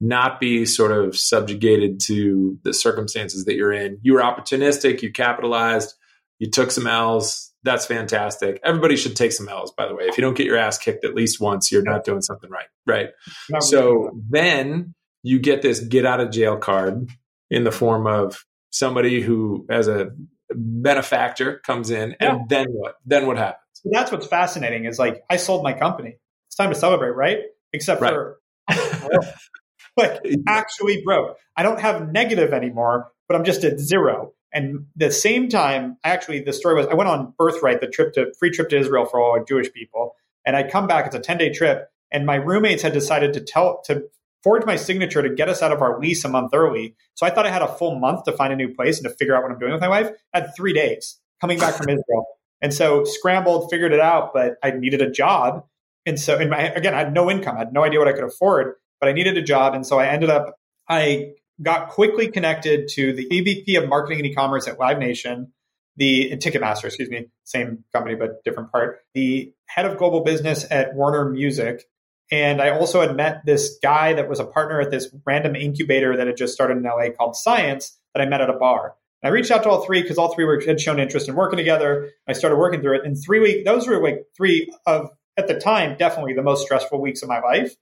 not be sort of subjugated to the circumstances that you're in. You were opportunistic, you capitalized, you took some L's. That's fantastic. Everybody should take some L's, by the way. If you don't get your ass kicked at least once, you're not doing something right. Right. Not so really. then you get this get out of jail card in the form of somebody who, as a benefactor, comes in, yeah. and then what? Then what happens? So that's what's fascinating. Is like I sold my company. It's time to celebrate, right? Except right. for like actually broke. I don't have negative anymore, but I'm just at zero. And the same time, actually, the story was I went on Birthright, the trip to free trip to Israel for all Jewish people, and I come back. It's a ten day trip, and my roommates had decided to tell to forge my signature to get us out of our lease a month early. So I thought I had a full month to find a new place and to figure out what I'm doing with my wife. I had three days coming back from Israel. And so scrambled, figured it out, but I needed a job. And so, and my, again, I had no income. I had no idea what I could afford, but I needed a job. And so I ended up, I got quickly connected to the EVP of marketing and e-commerce at Live Nation, the Ticketmaster, excuse me, same company, but different part, the head of global business at Warner Music, and I also had met this guy that was a partner at this random incubator that had just started in LA called Science that I met at a bar. And I reached out to all three because all three were, had shown interest in working together. I started working through it. In three weeks, those were like three of, at the time, definitely the most stressful weeks of my life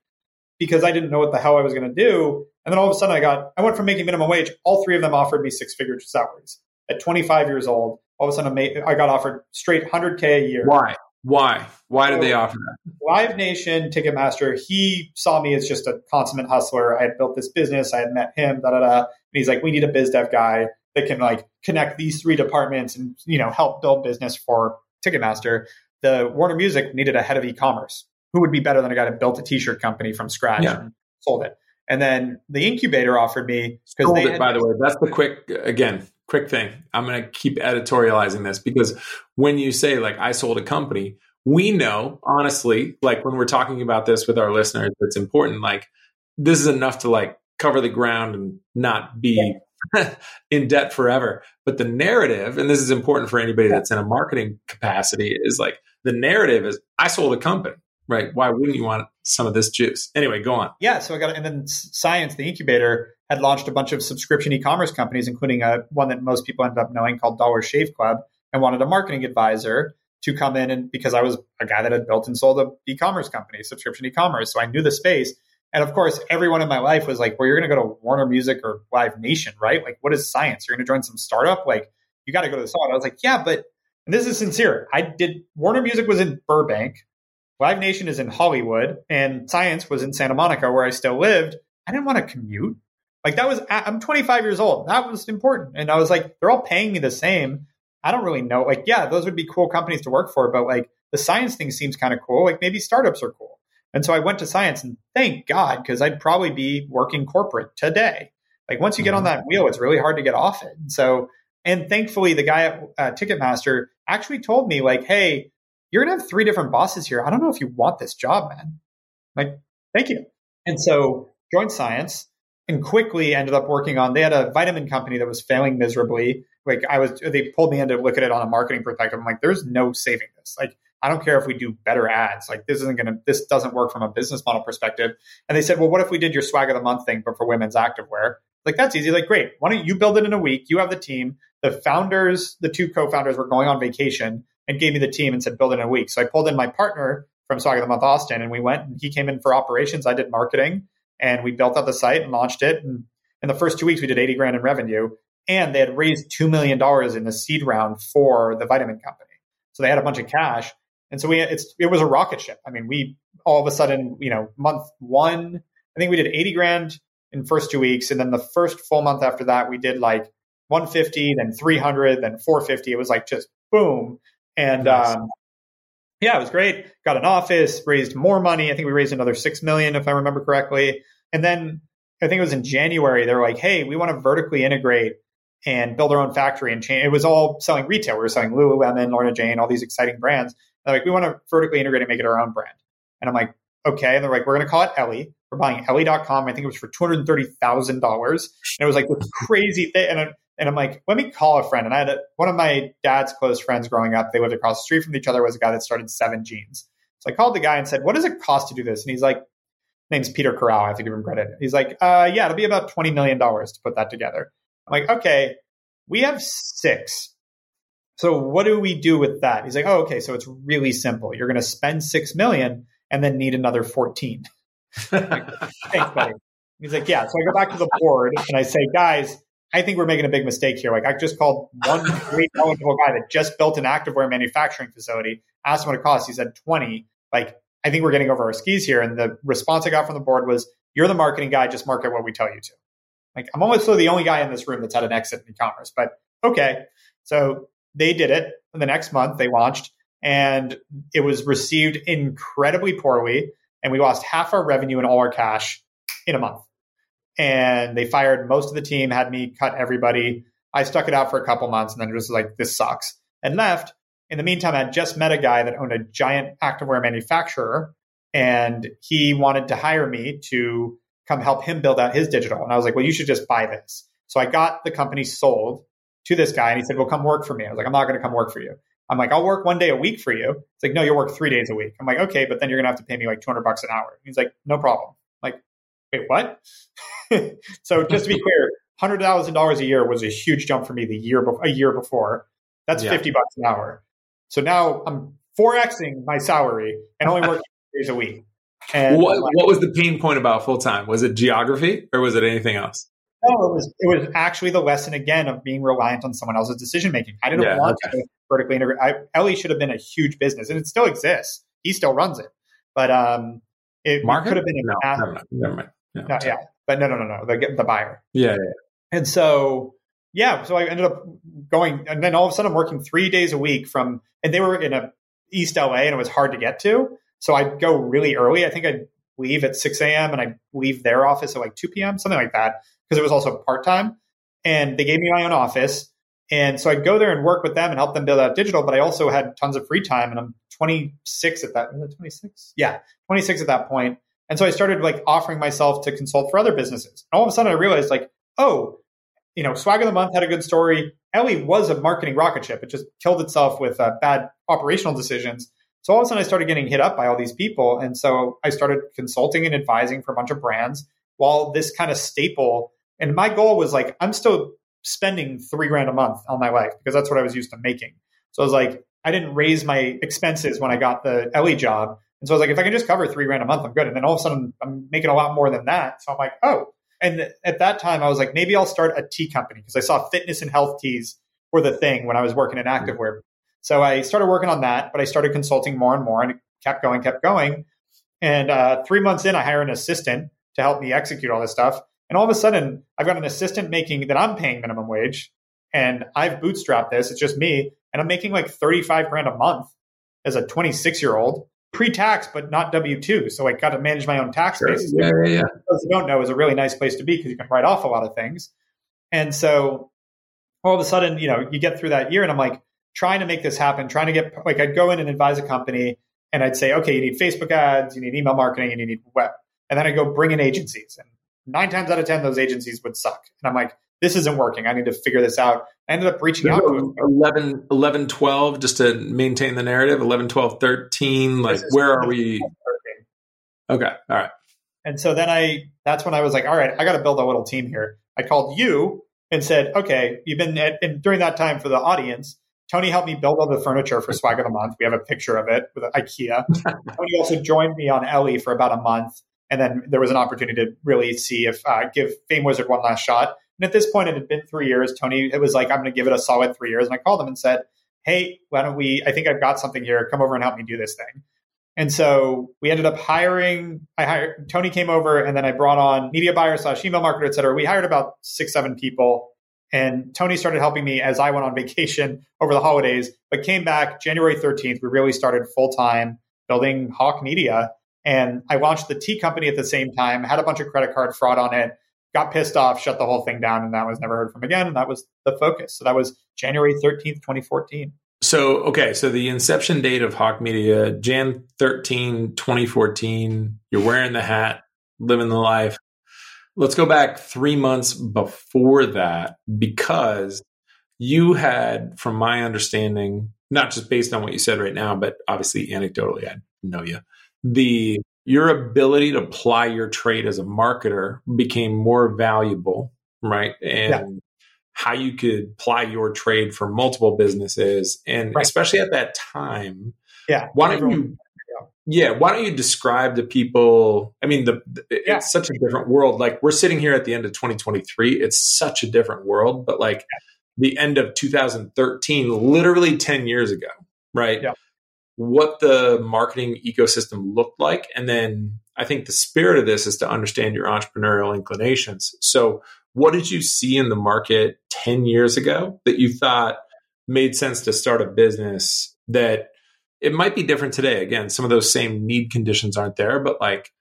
because I didn't know what the hell I was going to do. And then all of a sudden I got, I went from making minimum wage. All three of them offered me six figure salaries at 25 years old. All of a sudden I made, I got offered straight 100K a year. Why? Why? Why did so, they offer that? Live Nation, Ticketmaster, he saw me as just a consummate hustler. I had built this business. I had met him, da da da. And he's like, we need a biz dev guy that can like connect these three departments and, you know, help build business for Ticketmaster. The Warner Music needed a head of e-commerce. Who would be better than a guy that built a t-shirt company from scratch yeah. and sold it? And then the incubator offered me because they it, by the way. That's the quick again quick thing. I'm going to keep editorializing this because when you say, like, I sold a company, we know, honestly, like when we're talking about this with our listeners, it's important. Like, this is enough to like cover the ground and not be in debt forever. But the narrative, and this is important for anybody that's in a marketing capacity, is like the narrative is I sold a company right. Why wouldn't you want some of this juice? Anyway go on. Yeah so i got and then science the incubator had launched a bunch of subscription e-commerce companies including a one that most people end up knowing called dollar shave club and wanted a marketing advisor to come in and because i was a guy that had built and sold a e-commerce company subscription e-commerce so i knew the space. And of course everyone in my life was like well you're going to go to warner music or live nation right? Like what is science? You're going to join some startup? Like you got to go to the startup i was like yeah but and this is sincere i did warner music was in burbank Live Nation is in Hollywood and Science was in Santa Monica where I still lived. I didn't want to commute. Like that was, I'm 25 years old. That was important. And I was like, they're all paying me the same. I don't really know. Like, yeah, those would be cool companies to work for, but like the science thing seems kind of cool. Like maybe startups are cool. And so I went to science and thank God, because I'd probably be working corporate today. Like once you get on mm-hmm. that wheel, it's really hard to get off it. And so, and thankfully the guy at uh, Ticketmaster actually told me like, Hey, you're going to have three different bosses here. I don't know if you want this job, man. Like, thank you. And so joined science and quickly ended up working on, they had a vitamin company that was failing miserably. Like I was, they pulled me in to look at it on a marketing perspective. I'm like, there's no saving this. Like, I don't care if we do better ads. Like this isn't going to, this doesn't work from a business model perspective. And they said, well, what if we did your swag of the month thing, but for women's activewear? Like that's easy. Like, great. Why don't you build it in a week? You have the team. The founders, the two co-founders were going on vacation and gave me the team and said, build it in a week. So I pulled in my partner from Swag of the Month Austin and we went and he came in for operations. I did marketing and we built out the site and launched it. And in the first two weeks, we did 80 grand in revenue and they had raised $2 million in the seed round for the vitamin company. So they had a bunch of cash. And so we, it's, it was a rocket ship. I mean, we all of a sudden, you know, month one, I think we did 80 grand in first two weeks. And then the first full month after that, we did like 150, then 300, then 450. It was like just boom. And nice. um, yeah, it was great. Got an office, raised more money. I think we raised another six million, if I remember correctly. And then I think it was in January. They were like, "Hey, we want to vertically integrate and build our own factory and change." It was all selling retail. We were selling Lululemon, Lorna Jane, all these exciting brands. They're like, "We want to vertically integrate and make it our own brand." And I'm like, okay. And they're like, we're going to call it Ellie. We're buying Ellie.com. I think it was for $230,000. And it was like this crazy thing. And, and I'm like, let me call a friend. And I had a, one of my dad's close friends growing up. They lived across the street from each other. Was a guy that started Seven Jeans. So I called the guy and said, what does it cost to do this? And he's like, name's Peter Koral. I have to give him credit. He's like, uh, yeah, it'll be about $20 million to put that together. I'm like, okay, we have six. So what do we do with that? He's like, oh, okay. So it's really simple. You're going to spend six million and then need another 14. like, Thanks, buddy. He's like, yeah. So I go back to the board and I say, guys, I think we're making a big mistake here. Like I just called one great knowledgeable guy that just built an activewear manufacturing facility, asked him what it costs. He said 20. Like, I think we're getting over our skis here. And the response I got from the board was, you're the marketing guy, just market what we tell you to. Like I'm almost the only guy in this room that's had an exit in e-commerce, but okay. So they did it. The next month they launched and it was received incredibly poorly. And we lost half our revenue and all our cash in a month. And they fired most of the team, had me cut everybody. I stuck it out for a couple months and then it was like, this sucks and left. In the meantime, I had just met a guy that owned a giant activewear manufacturer and he wanted to hire me to come help him build out his digital. And I was like, well, you should just buy this. So I got the company sold to this guy and he said, well, come work for me. I was like, I'm not going to come work for you. I'm like, I'll work one day a week for you. It's like, no, you'll work three days a week. I'm like, okay, but then you're going to have to pay me like 200 bucks an hour. He's like, no problem. Wait, what? so just to be clear, hundred thousand dollars a year was a huge jump for me the year be- a year before. That's yeah. 50 bucks an hour. So now I'm 4xing my salary and only working days a week. And what, like, what was the pain point about full time? Was it geography or was it anything else? No, it was it was actually the lesson again of being reliant on someone else's decision making. I didn't yeah, want okay. to vertically integrate. I, Ellie should have been a huge business, and it still exists. He still runs it, but um, it Market? could have been a no, never mind. Never mind. No, no, yeah, but no, no, no, no. The get the buyer. Yeah, yeah. And so yeah, so I ended up going, and then all of a sudden I'm working three days a week from, and they were in a East LA, and it was hard to get to. So I'd go really early. I think I'd leave at 6 a.m. and I'd leave their office at like 2 p.m., something like that, because it was also part time. And they gave me my own office. And so I'd go there and work with them and help them build out digital. But I also had tons of free time. And I'm 26 at that. 26? Yeah, 26 at that point. And so I started like offering myself to consult for other businesses. And all of a sudden I realized like, oh, you know, Swag of the Month had a good story. Ellie was a marketing rocket ship. It just killed itself with uh, bad operational decisions. So all of a sudden, I started getting hit up by all these people. And so I started consulting and advising for a bunch of brands while this kind of staple. And my goal was like, I'm still spending three grand a month on my life because that's what I was used to making. So I was like, I didn't raise my expenses when I got the Ellie job. And so I was like, if I can just cover three grand a month, I'm good. And then all of a sudden, I'm making a lot more than that. So I'm like, oh. And at that time, I was like, maybe I'll start a tea company because I saw fitness and health teas were the thing when I was working in activewear. So I started working on that, but I started consulting more and more and it kept going, kept going. And uh, three months in, I hire an assistant to help me execute all this stuff. And all of a sudden, I've got an assistant making that I'm paying minimum wage and I've bootstrapped this. It's just me. And I'm making like 35 grand a month as a 26 year old pre tax, but not W 2. So I got to manage my own tax sure. base. Yeah, yeah, yeah. Those who don't know is a really nice place to be because you can write off a lot of things. And so all of a sudden, you know, you get through that year and I'm like, trying to make this happen, trying to get like I'd go in and advise a company and I'd say, okay, you need Facebook ads, you need email marketing, and you need web. And then I go bring in agencies. And nine times out of 10, those agencies would suck. And I'm like, this isn't working. I need to figure this out. I ended up reaching out to 11, 11, 12, just to maintain the narrative, 11, 12, 13. Like, where are we? Okay. All right. And so then I, that's when I was like, all right, I got to build a little team here. I called you and said, okay, you've been at, and during that time for the audience, Tony helped me build all the furniture for Swag of the Month. We have a picture of it with IKEA. Tony also joined me on Ellie for about a month. And then there was an opportunity to really see if uh, give Fame Wizard one last shot. And at this point, it had been three years. Tony, it was like, I'm going to give it a solid three years. And I called him and said, Hey, why don't we? I think I've got something here. Come over and help me do this thing. And so we ended up hiring. I hired Tony came over, and then I brought on media buyer slash email marketer, et cetera. We hired about six, seven people and Tony started helping me as I went on vacation over the holidays, but came back January 13th. We really started full time building Hawke Media. And I launched the tea company at the same time, had a bunch of credit card fraud on it, got pissed off, shut the whole thing down, and that was never heard from again. And that was the focus. So that was January 13th, 2014. So, okay, so the inception date of Hawke Media, Jan 13, 2014, you're wearing the hat, living the life. Let's go back three months before that because you had, from my understanding, not just based on what you said right now, but obviously anecdotally, I know you, the your ability to apply your trade as a marketer became more valuable, right? And yeah. how you could apply your trade for multiple businesses. And right. especially at that time, yeah. Why don't you yeah, why don't you describe to people? I mean, the, the yeah. it's such a different world. Like we're sitting here at the end of 2023, it's such a different world. But like the end of 2013, literally 10 years ago, right? Yeah what the marketing ecosystem looked like. And then I think the spirit of this is to understand your entrepreneurial inclinations. So, what did you see in the market 10 years ago that you thought made sense to start a business that it might be different today? Again, some of those same need conditions aren't there, but like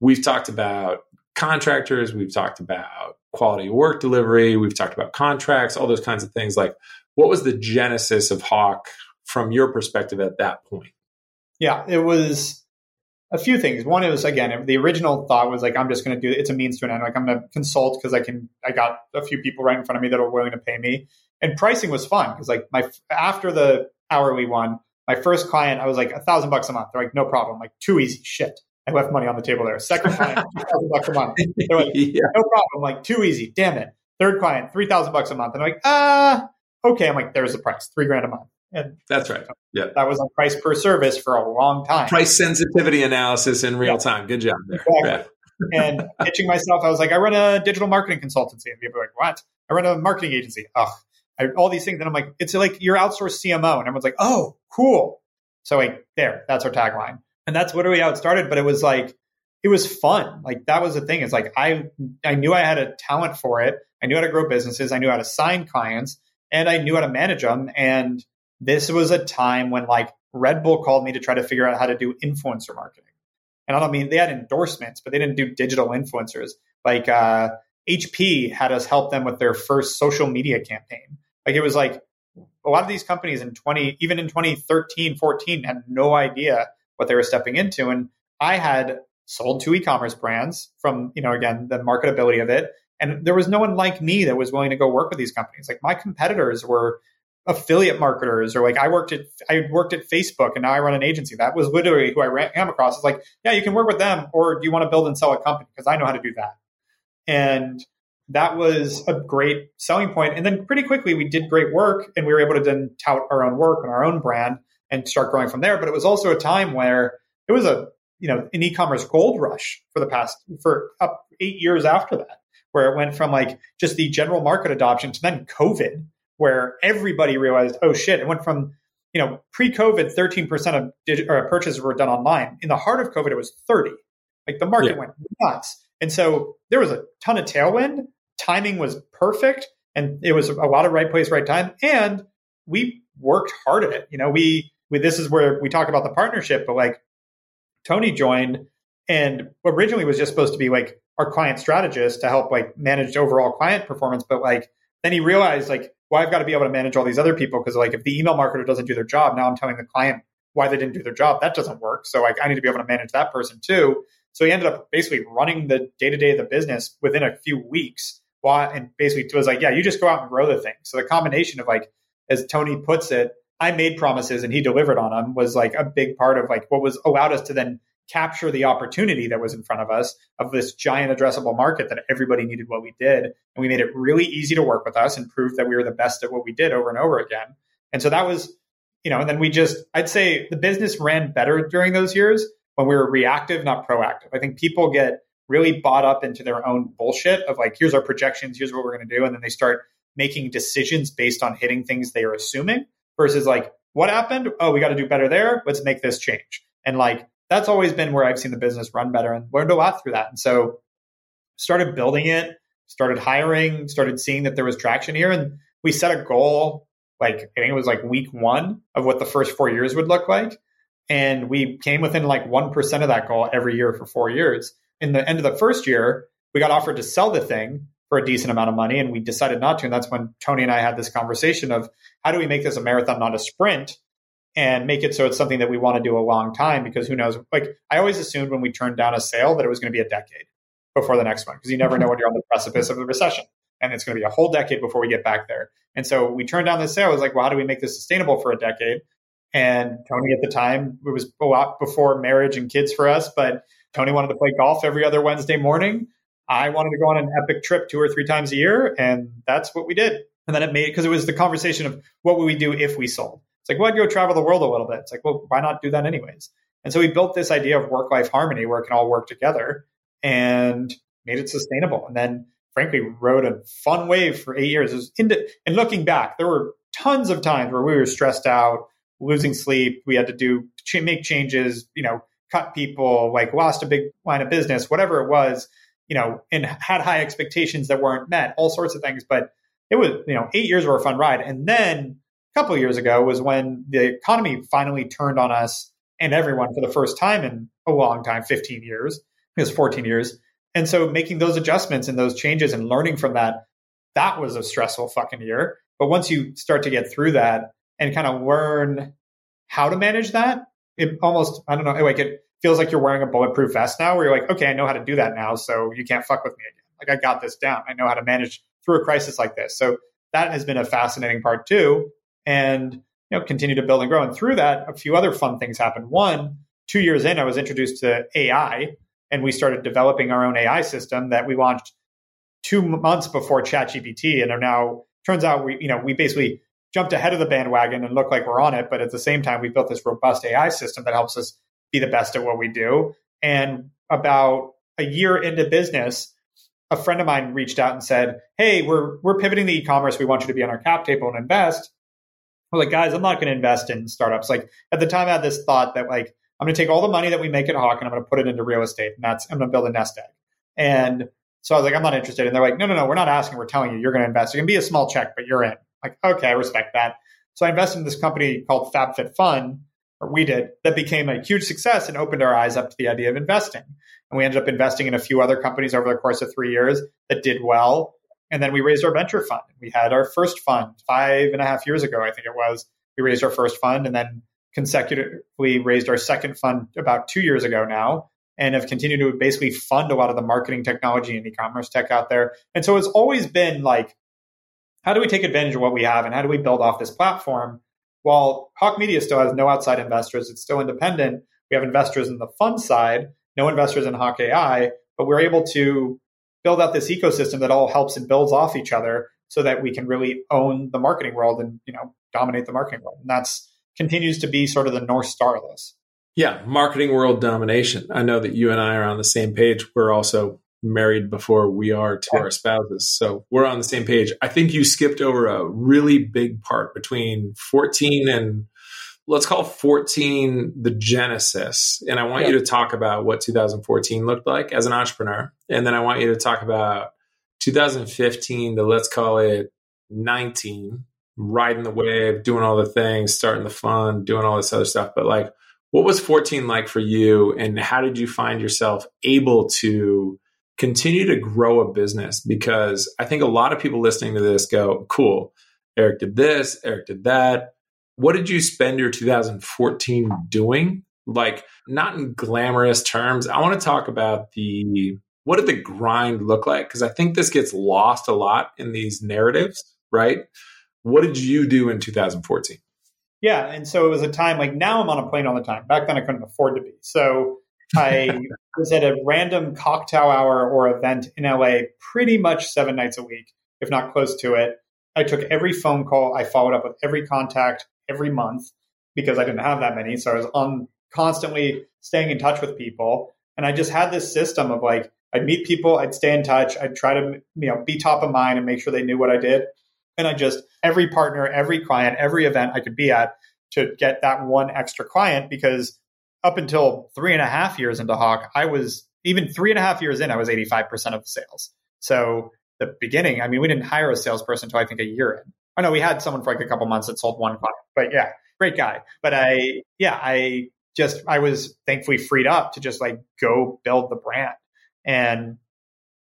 we've talked about contractors, we've talked about quality work delivery, we've talked about contracts, all those kinds of things. Like, what was the genesis of Hawke from your perspective at that point? Yeah, it was a few things. One is again, the original thought was like, I'm just going to do it's a means to an end. Like I'm going to consult because I can. I got a few people right in front of me that are willing to pay me, and pricing was fun because like my after the hourly one, my first client, I was like a thousand bucks a month. They're like, no problem. like too easy. Shit. I left money on the table there. Second client, two thousand bucks a month. They're like, yeah. no problem. like too easy. Damn it. Third client, three thousand bucks a month. And I'm like, ah, uh, okay. I'm like, there's the price, three grand a month. And that's right. Yeah. That was on price per service for a long time. Price sensitivity analysis in real yeah. time. Good job there. Exactly. Yeah. and pitching myself, I was like, I run a digital marketing consultancy. And people are like, what? I run a marketing agency. Oh, I, all these things. And I'm like, it's like your outsourced CMO. And everyone's like, oh, cool. So like there, that's our tagline. And that's literally how it started. But it was like, it was fun. Like that was the thing. It's like I I knew I had a talent for it. I knew how to grow businesses. I knew how to sign clients and I knew how to manage them. And this was a time when like Red Bull called me to try to figure out how to do influencer marketing. And I don't mean they had endorsements, but they didn't do digital influencers. Like uh, HP had us help them with their first social media campaign. Like it was like a lot of these companies in 20, even in 2013, 14 had no idea what they were stepping into. And I had sold two e-commerce brands from, you know, again, the marketability of it. And there was no one like me that was willing to go work with these companies. Like my competitors were affiliate marketers or like I worked at I worked at Facebook and now I run an agency. That was literally who I ran, came across. It's like, yeah, you can work with them, or do you want to build and sell a company? Because I know how to do that. And that was a great selling point. And then pretty quickly we did great work and we were able to then tout our own work and our own brand and start growing from there. But it was also a time where it was a you know an e-commerce gold rush for the past for up eight years after that, where it went from like just the general market adoption to then COVID where everybody realized, oh shit, it went from you know pre-COVID, thirteen percent of digi- uh, purchases were done online. In the heart of COVID, it was thirty. Like the market yeah. went nuts, and so there was a ton of tailwind. Timing was perfect, and it was a lot of right place, right time. And we worked hard at it. You know, we, we this is where we talk about the partnership, but like Tony joined and originally was just supposed to be like our client strategist to help like manage overall client performance, but like then he realized like well, I've got to be able to manage all these other people because like if the email marketer doesn't do their job, now I'm telling the client why they didn't do their job. That doesn't work. So like I need to be able to manage that person too. So he ended up basically running the day to day of the business within a few weeks. While, and basically was like, yeah, you just go out and grow the thing. So the combination of like, as Tony puts it, I made promises and he delivered on them was like a big part of like what was allowed us to then capture the opportunity that was in front of us of this giant addressable market that everybody needed what we did. And we made it really easy to work with us and prove that we were the best at what we did over and over again. And so that was, you know, and then we just, I'd say the business ran better during those years when we were reactive, not proactive. I think people get really bought up into their own bullshit of like, here's our projections, here's what we're going to do. And then they start making decisions based on hitting things they are assuming versus like, what happened? Oh, we got to do better there. Let's make this change. And like, that's always been where I've seen the business run better and learned a lot through that. And so started building it, started hiring, started seeing that there was traction here. And we set a goal, like I think it was like week one of what the first four years would look like. And we came within like 1% of that goal every year for four years. In the end of the first year, we got offered to sell the thing for a decent amount of money. And we decided not to. And that's when Tony and I had this conversation of how do we make this a marathon, not a sprint? And make it so it's something that we want to do a long time because who knows like i always assumed when we turned down a sale that it was going to be a decade before the next one because you never know when you're on the precipice of the recession and it's going to be a whole decade before we get back there. And so we turned down the sale I was like well how do we make this sustainable for a decade? And tony at the time it was a lot before marriage and kids for us but tony wanted to play golf every other wednesday morning. I wanted to go on an epic trip two or three times a year and that's what we did. And then it made because it was the conversation of what would we do if we sold like, well, I'd go travel the world a little bit. It's like, well, why not do that anyways? And so we built this idea of work life harmony where it can all work together and made it sustainable. And then, frankly, rode a fun wave for eight years. Into, and looking back, there were tons of times where we were stressed out, losing sleep. We had to do make changes, you know, cut people, like lost a big line of business, whatever it was, you know, and had high expectations that weren't met, all sorts of things. But it was, you know, eight years were a fun ride. And then a couple of years ago was when the economy finally turned on us and everyone for the first time in a long time 15 years it was 14 years. And so making those adjustments and those changes and learning from that that was a stressful fucking year. But once you start to get through that and kind of learn how to manage that it almost i don't know like it feels like you're wearing a bulletproof vest now where you're like okay i know how to do that now so you can't fuck with me again. Like i got this down. I know how to manage through a crisis like this. So that has been a fascinating part too and you know continue to build and grow. And through that, a few other fun things happened. One, two years in, I was introduced to AI, and we started developing our own AI system that we launched two months before ChatGPT, and are now turns out we you know we basically jumped ahead of the bandwagon and look like we're on it, but at the same time, we built this robust AI system that helps us be the best at what we do. And about a year into business, a friend of mine reached out and said, "Hey, we're we're pivoting the e-commerce. We want you to be on our cap table and invest." I was like, guys, I'm not going to invest in startups. Like at the time, I had this thought that like I'm going to take all the money that we make at Hawke and I'm going to put it into real estate, and that's I'm going to build a nest egg. And so I was like, I'm not interested. And they're like, no, no, no, we're not asking. We're telling you you're going to invest. It can be a small check, but you're in. Like, okay, I respect that. So I invested in this company called FabFitFun, or we did, that became a huge success and opened our eyes up to the idea of investing. And we ended up investing in a few other companies over the course of three years that did well. And then we raised our venture fund. We had our first fund five and a half years ago, I think it was. We raised our first fund and then consecutively raised our second fund about two years ago now and have continued to basically fund a lot of the marketing technology and e-commerce tech out there. And so it's always been like, how do we take advantage of what we have and how do we build off this platform? While Hawke Media still has no outside investors, it's still independent. We have investors in the fund side, no investors in Hawke AI, but we're able to build out this ecosystem that all helps and builds off each other so that we can really own the marketing world and you know dominate the marketing world. And that's continues to be sort of the north star of this. Yeah marketing world domination. I know that you and i are on the same page. We're also married before we are to our spouses. So we're on the same page. I think you skipped over a really big part between 14 and let's call 14 the genesis. And I want yeah. you to talk about what 2014 looked like as an entrepreneur. And then I want you to talk about 2015 to let's call it 19, riding the wave, doing all the things, starting the fun, doing all this other stuff. But like, what was 14 like for you? And how did you find yourself able to continue to grow a business? Because I think a lot of people listening to this go, cool, Erik did this, Erik did that what did you spend your 2014 doing? Like, not in glamorous terms. I want to talk about the what did the grind look like? Because I think this gets lost a lot in these narratives, right? What did you do in 2014? Yeah, and so it was a time like now I'm on a plane all the time. Back then I couldn't afford to be. So I was at a random cocktail hour or event in LA pretty much seven nights a week, if not close to it. I took every phone call. I followed up with every contact every month because I didn't have that many. So I was on constantly staying in touch with people. And I just had this system of like, I'd meet people, I'd stay in touch, I'd try to, you know, be top of mind and make sure they knew what I did. And I just, every partner, every client, every event I could be at to get that one extra client because up until three and a half years into Hawke, I was even three and a half years in, I was 85% of the sales. So the beginning, I mean, we didn't hire a salesperson until I think a year in. Oh, I know we had someone for like a couple months that sold one client, but yeah, great guy. But I, yeah, I just, I was thankfully freed up to just like go build the brand. And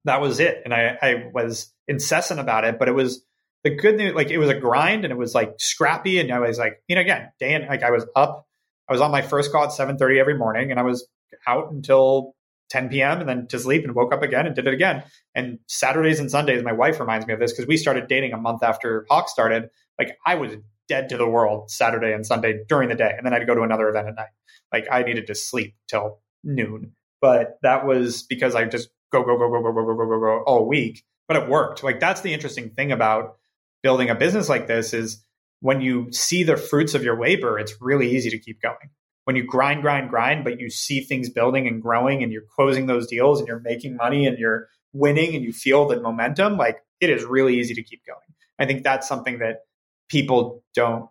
that was it. And I, I was incessant about it, but it was the good news. Like it was a grind and it was like scrappy. And I was like, you know, again, day and like I was up, I was on my first call at 730 every morning and I was out until 10 p.m. and then to sleep and woke up again and did it again. And Saturdays and Sundays, my wife reminds me of this because we started dating a month after Hawke started. Like I was dead to the world Saturday and Sunday during the day. And then I'd go to another event at night. Like I needed to sleep till noon. But that was because I just go, go, go, go, go, go, go, go, go, go all week. But it worked. Like that's the interesting thing about building a business like this is when you see the fruits of your labor, it's really easy to keep going. When you grind, grind, grind, but you see things building and growing and you're closing those deals and you're making money and you're winning and you feel the momentum, like it is really easy to keep going. I think that's something that people don't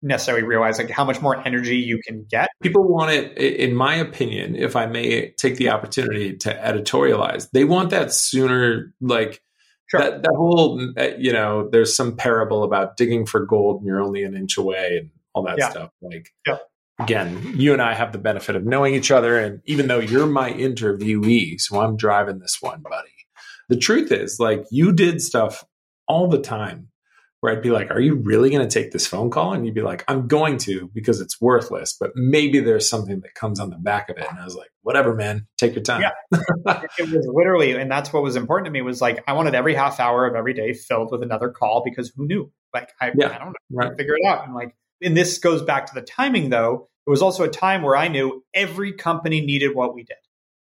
necessarily realize like how much more energy you can get. People want it, in my opinion, if I may take the opportunity to editorialize, they want that sooner. Like sure. that, that whole, uh, you know, there's some parable about digging for gold and you're only an inch away and all that yeah. stuff. Like, yeah. Again, you and I have the benefit of knowing each other. And even though you're my interviewee, so I'm driving this one, buddy. The truth is, like, you did stuff all the time where I'd be like, Are you really going to take this phone call? And you'd be like, I'm going to because it's worthless, but maybe there's something that comes on the back of it. And I was like, Whatever, man, take your time. Yeah. it was literally, and that's what was important to me was like, I wanted every half hour of every day filled with another call because who knew? Like, I, yeah, I don't know, right. figure it out. And like, and this goes back to the timing though. It was also a time where I knew every company needed what we did.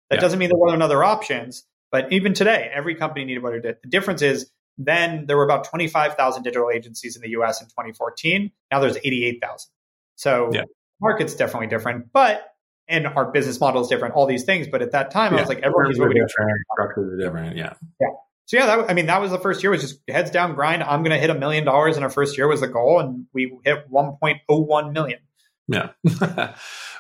That yeah. doesn't mean there weren't other options, but even today, every company needed what we did. The difference is then there were about 25,000 digital agencies in the US in 2014. Now there's 88,000. So yeah. market's definitely different, but and our business model is different, all these things. But at that time, yeah. I was like, everyone's what we different, structures are different. Yeah. Yeah. So yeah, that, I mean, that was the first year was just heads down grind. I'm going to hit a million dollars in our first year was the goal. And we hit 1.01 million. Yeah.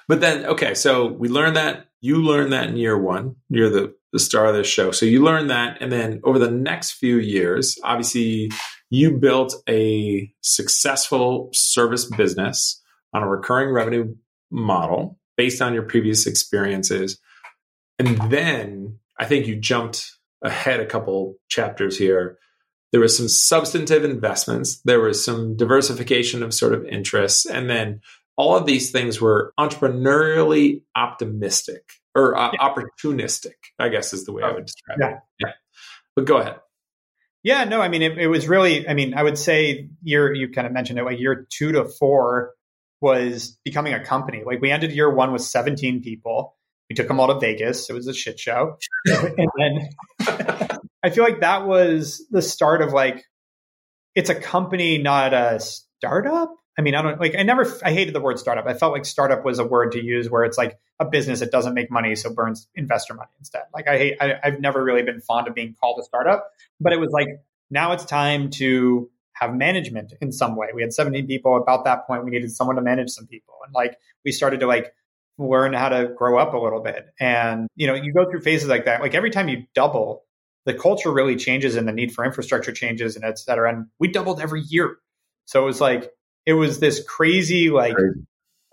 but then, okay. So we learned that you learned that in year one. You're the the star of this show. So you learned that. And then over the next few years, obviously, you built a successful service business on a recurring revenue model based on your previous experiences. And then I think you jumped ahead a couple chapters here. There was some substantive investments, there was some diversification of sort of interests, and then all of these things were entrepreneurially optimistic or uh, yeah. opportunistic, I guess is the way I would describe yeah. it. Yeah. But go ahead. Yeah, no, I mean, it, it, was really, I mean, I would say year, you kind of mentioned it, like year two to four was becoming a company. Like we ended year one with 17 people. We took them all to Vegas. It was a shit show. and then I feel like that was the start of like, it's a company, not a startup. I mean, I don't like, I never, I hated the word startup. I felt like startup was a word to use where it's like a business that doesn't make money, so burns investor money instead. Like, I hate, I, I've never really been fond of being called a startup, but it was like, now it's time to have management in some way. We had 17 people. About that point, we needed someone to manage some people. And like, we started to like learn how to grow up a little bit. And, you know, you go through phases like that. Like every time you double, the culture really changes and the need for infrastructure changes and et cetera. And we doubled every year. So it was like, it was this crazy like crazy.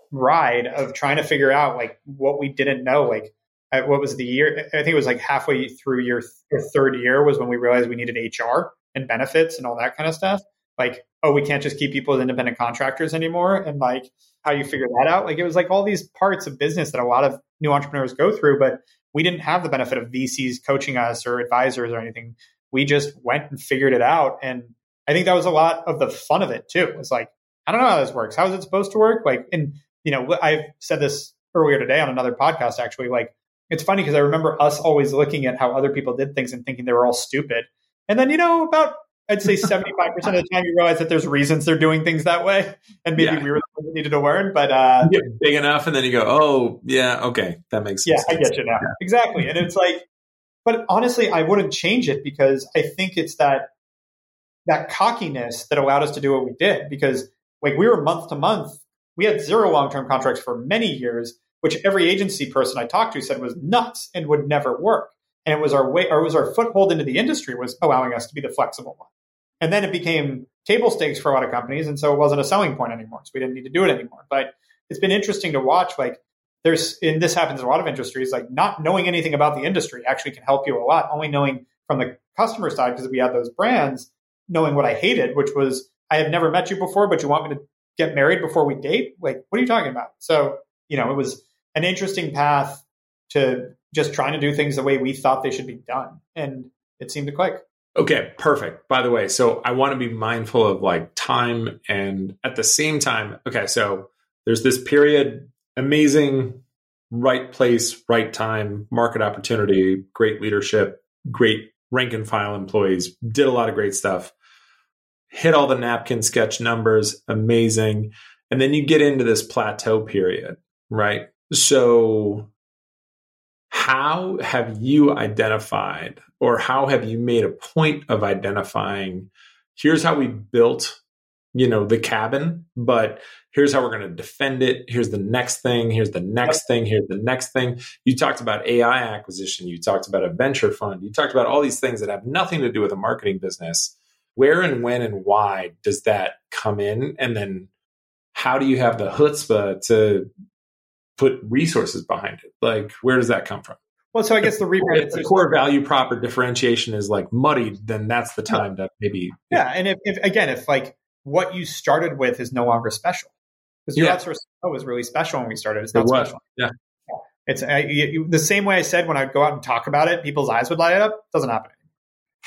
ride of trying to figure out like what we didn't know. Like what was the year? I think it was like halfway through your th- third year was when we realized we needed HR and benefits and all that kind of stuff. Like, oh, we can't just keep people as independent contractors anymore. And like how do you figure that out. Like it was like all these parts of business that a lot of new entrepreneurs go through, but we didn't have the benefit of VCs coaching us or advisors or anything. We just went and figured it out. And I think that was a lot of the fun of it too. It was like, I don't know how this works. How is it supposed to work? Like, and you know, I've said this earlier today on another podcast. Actually, like, it's funny because I remember us always looking at how other people did things and thinking they were all stupid. And then, you know, about I'd say seventy five percent of the time, you realize that there's reasons they're doing things that way, and maybe yeah. we were needed to learn. But uh, you get big enough, and then you go, "Oh, yeah, okay, that makes sense." Yeah, I get you now. Yeah. Exactly, and it's like, but honestly, I wouldn't change it because I think it's that that cockiness that allowed us to do what we did. Because like we were month to month. We had zero long term contracts for many years, which every agency person I talked to said was nuts and would never work. And it was our way, or it was our foothold into the industry was allowing us to be the flexible one. And then it became table stakes for a lot of companies, and so it wasn't a selling point anymore. So we didn't need to do it anymore. But it's been interesting to watch. Like there's, and this happens in a lot of industries. Like not knowing anything about the industry actually can help you a lot. Only knowing from the customer side because we had those brands, knowing what I hated, which was I have never met you before, but you want me to get married before we date? Like, what are you talking about? So, you know, it was an interesting path to just trying to do things the way we thought they should be done. And it seemed to click. Okay, perfect. By the way, so I want to be mindful of like time and at the same time, okay, so there's this period, amazing, right place, right time, market opportunity, great leadership, great rank and file employees, did a lot of great stuff, hit all the napkin sketch numbers, amazing. And then you get into this plateau period, right? So how have you identified or how have you made a point of identifying here's how we built you know the cabin but here's how we're going to defend it. Here's the next thing. Here's the next thing. Here's the next thing. You talked about ai acquisition. You talked about a venture fund. You talked about all these things that have nothing to do with a marketing business where and when and why does that come in and then how do you have the chutzpah to put resources behind it. Like, where does that come from? Well, so I guess the rebrand, if the core value prop or differentiation is like muddied, then that's the time to maybe. Yeah, and if, if, again, if like what you started with is no longer special, because your yeah. was really special when we started, it's not it special. Yeah, it's I, you, the same way I said when I go out and talk about it, people's eyes would light up. It Doesn't happen.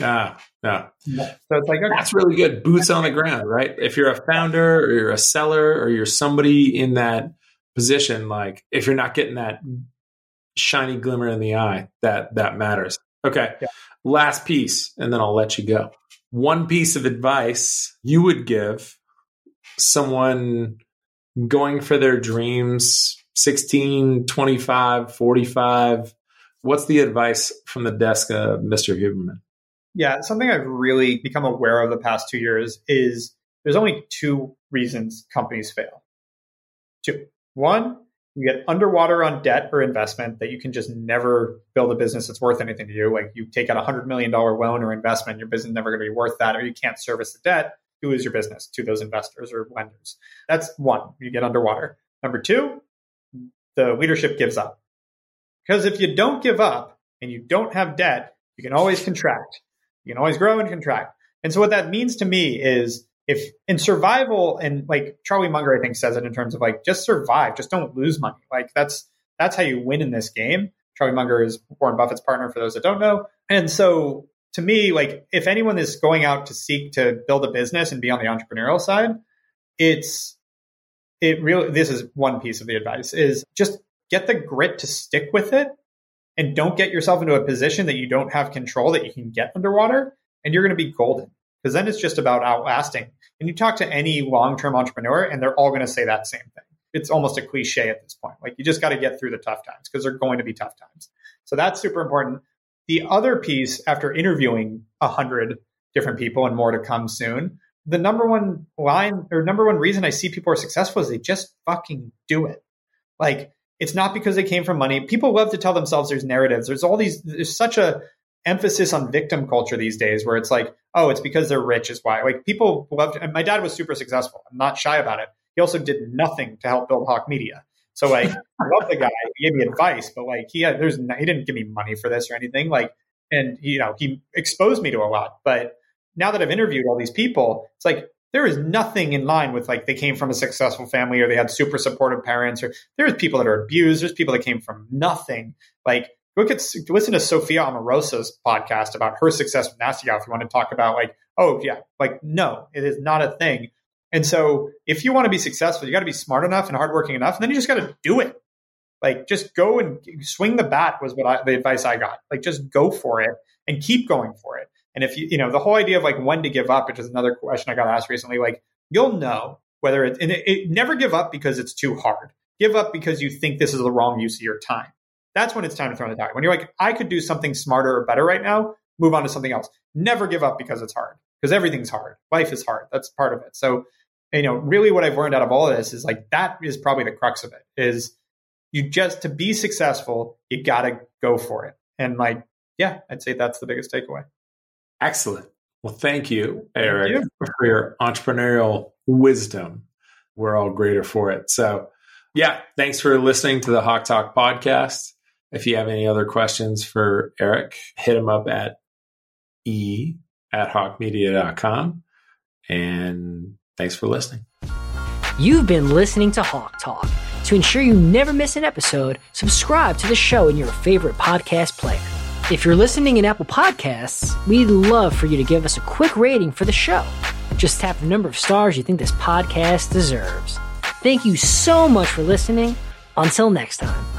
Ah, yeah. So it's like okay. that's really good. Boots on the ground, right? If you're a founder or you're a seller or you're somebody in that position, like if you're not getting that shiny glimmer in the eye, that that matters. Okay. Yeah. Last piece, and then I'll let you go. One piece of advice you would give someone going for their dreams 16, 25, 45. What's the advice from the desk of Mr. Huberman? Yeah, something I've really become aware of the past two years is there's only two reasons companies fail. Two. One, you get underwater on debt or investment that you can just never build a business that's worth anything to you. Like you take out a hundred million dollar loan or investment, your business is never going to be worth that, or you can't service the debt. Who is your business to those investors or lenders? That's one. You get underwater. Number two, the leadership gives up. Because if you don't give up and you don't have debt, you can always contract. You can always grow and contract. And so what that means to me is if in survival and like Charlie Munger, I think says it in terms of like just survive, just don't lose money. Like that's that's how you win in this game. Charlie Munger is Warren Buffett's partner for those that don't know. And so to me, like if anyone is going out to seek to build a business and be on the entrepreneurial side, it's it really this is one piece of the advice is just get the grit to stick with it and don't get yourself into a position that you don't have control that you can get underwater and you're going to be golden because then it's just about outlasting. And you talk to any long term entrepreneur, and they're all going to say that same thing. It's almost a cliche at this point. Like you just got to get through the tough times because they're going to be tough times. So that's super important. The other piece, after interviewing a hundred different people and more to come soon, the number one line or number one reason I see people are successful is they just fucking do it. Like it's not because they came from money. People love to tell themselves there's narratives. There's all these. There's such a emphasis on victim culture these days where it's like, oh, it's because they're rich is why. Like people love and my dad was super successful. I'm not shy about it. He also did nothing to help build Hawke Media. So like, I love the guy. He gave me advice, but like he had, there's he didn't give me money for this or anything. Like, and you know, he exposed me to a lot. But now that I've interviewed all these people, it's like there is nothing in line with like they came from a successful family or they had super supportive parents or there's people that are abused. There's people that came from nothing. Like look at listen to Sophia Amoruso's podcast about her success with Nasty Gal if you want to talk about like, oh yeah, like no, it is not a thing. And so if you want to be successful, you got to be smart enough and hardworking enough, and then you just got to do it. Like just go and swing the bat was what I, the advice I got. Like just go for it and keep going for it. And if you, you know, the whole idea of like when to give up, which is another question I got asked recently, like you'll know whether and it, it never give up because it's too hard. Give up because you think this is the wrong use of your time. That's when it's time to throw in the towel. When you're like, I could do something smarter or better right now, move on to something else. Never give up because it's hard, because everything's hard. Life is hard. That's part of it. So, you know, really what I've learned out of all of this is like, that is probably the crux of it is you just, to be successful, you got to go for it. And like, yeah, I'd say that's the biggest takeaway. Excellent. Well, thank you, Erik, thank you. for your entrepreneurial wisdom. We're all greater for it. So, yeah, thanks for listening to the Hawke Talk podcast. If you have any other questions for Erik, hit him up at e at hawkemedia.com. And thanks for listening. You've been listening to Hawke Talk. To ensure you never miss an episode, subscribe to the show in your favorite podcast player. If you're listening in Apple Podcasts, we'd love for you to give us a quick rating for the show. Just tap the number of stars you think this podcast deserves. Thank you so much for listening. Until next time.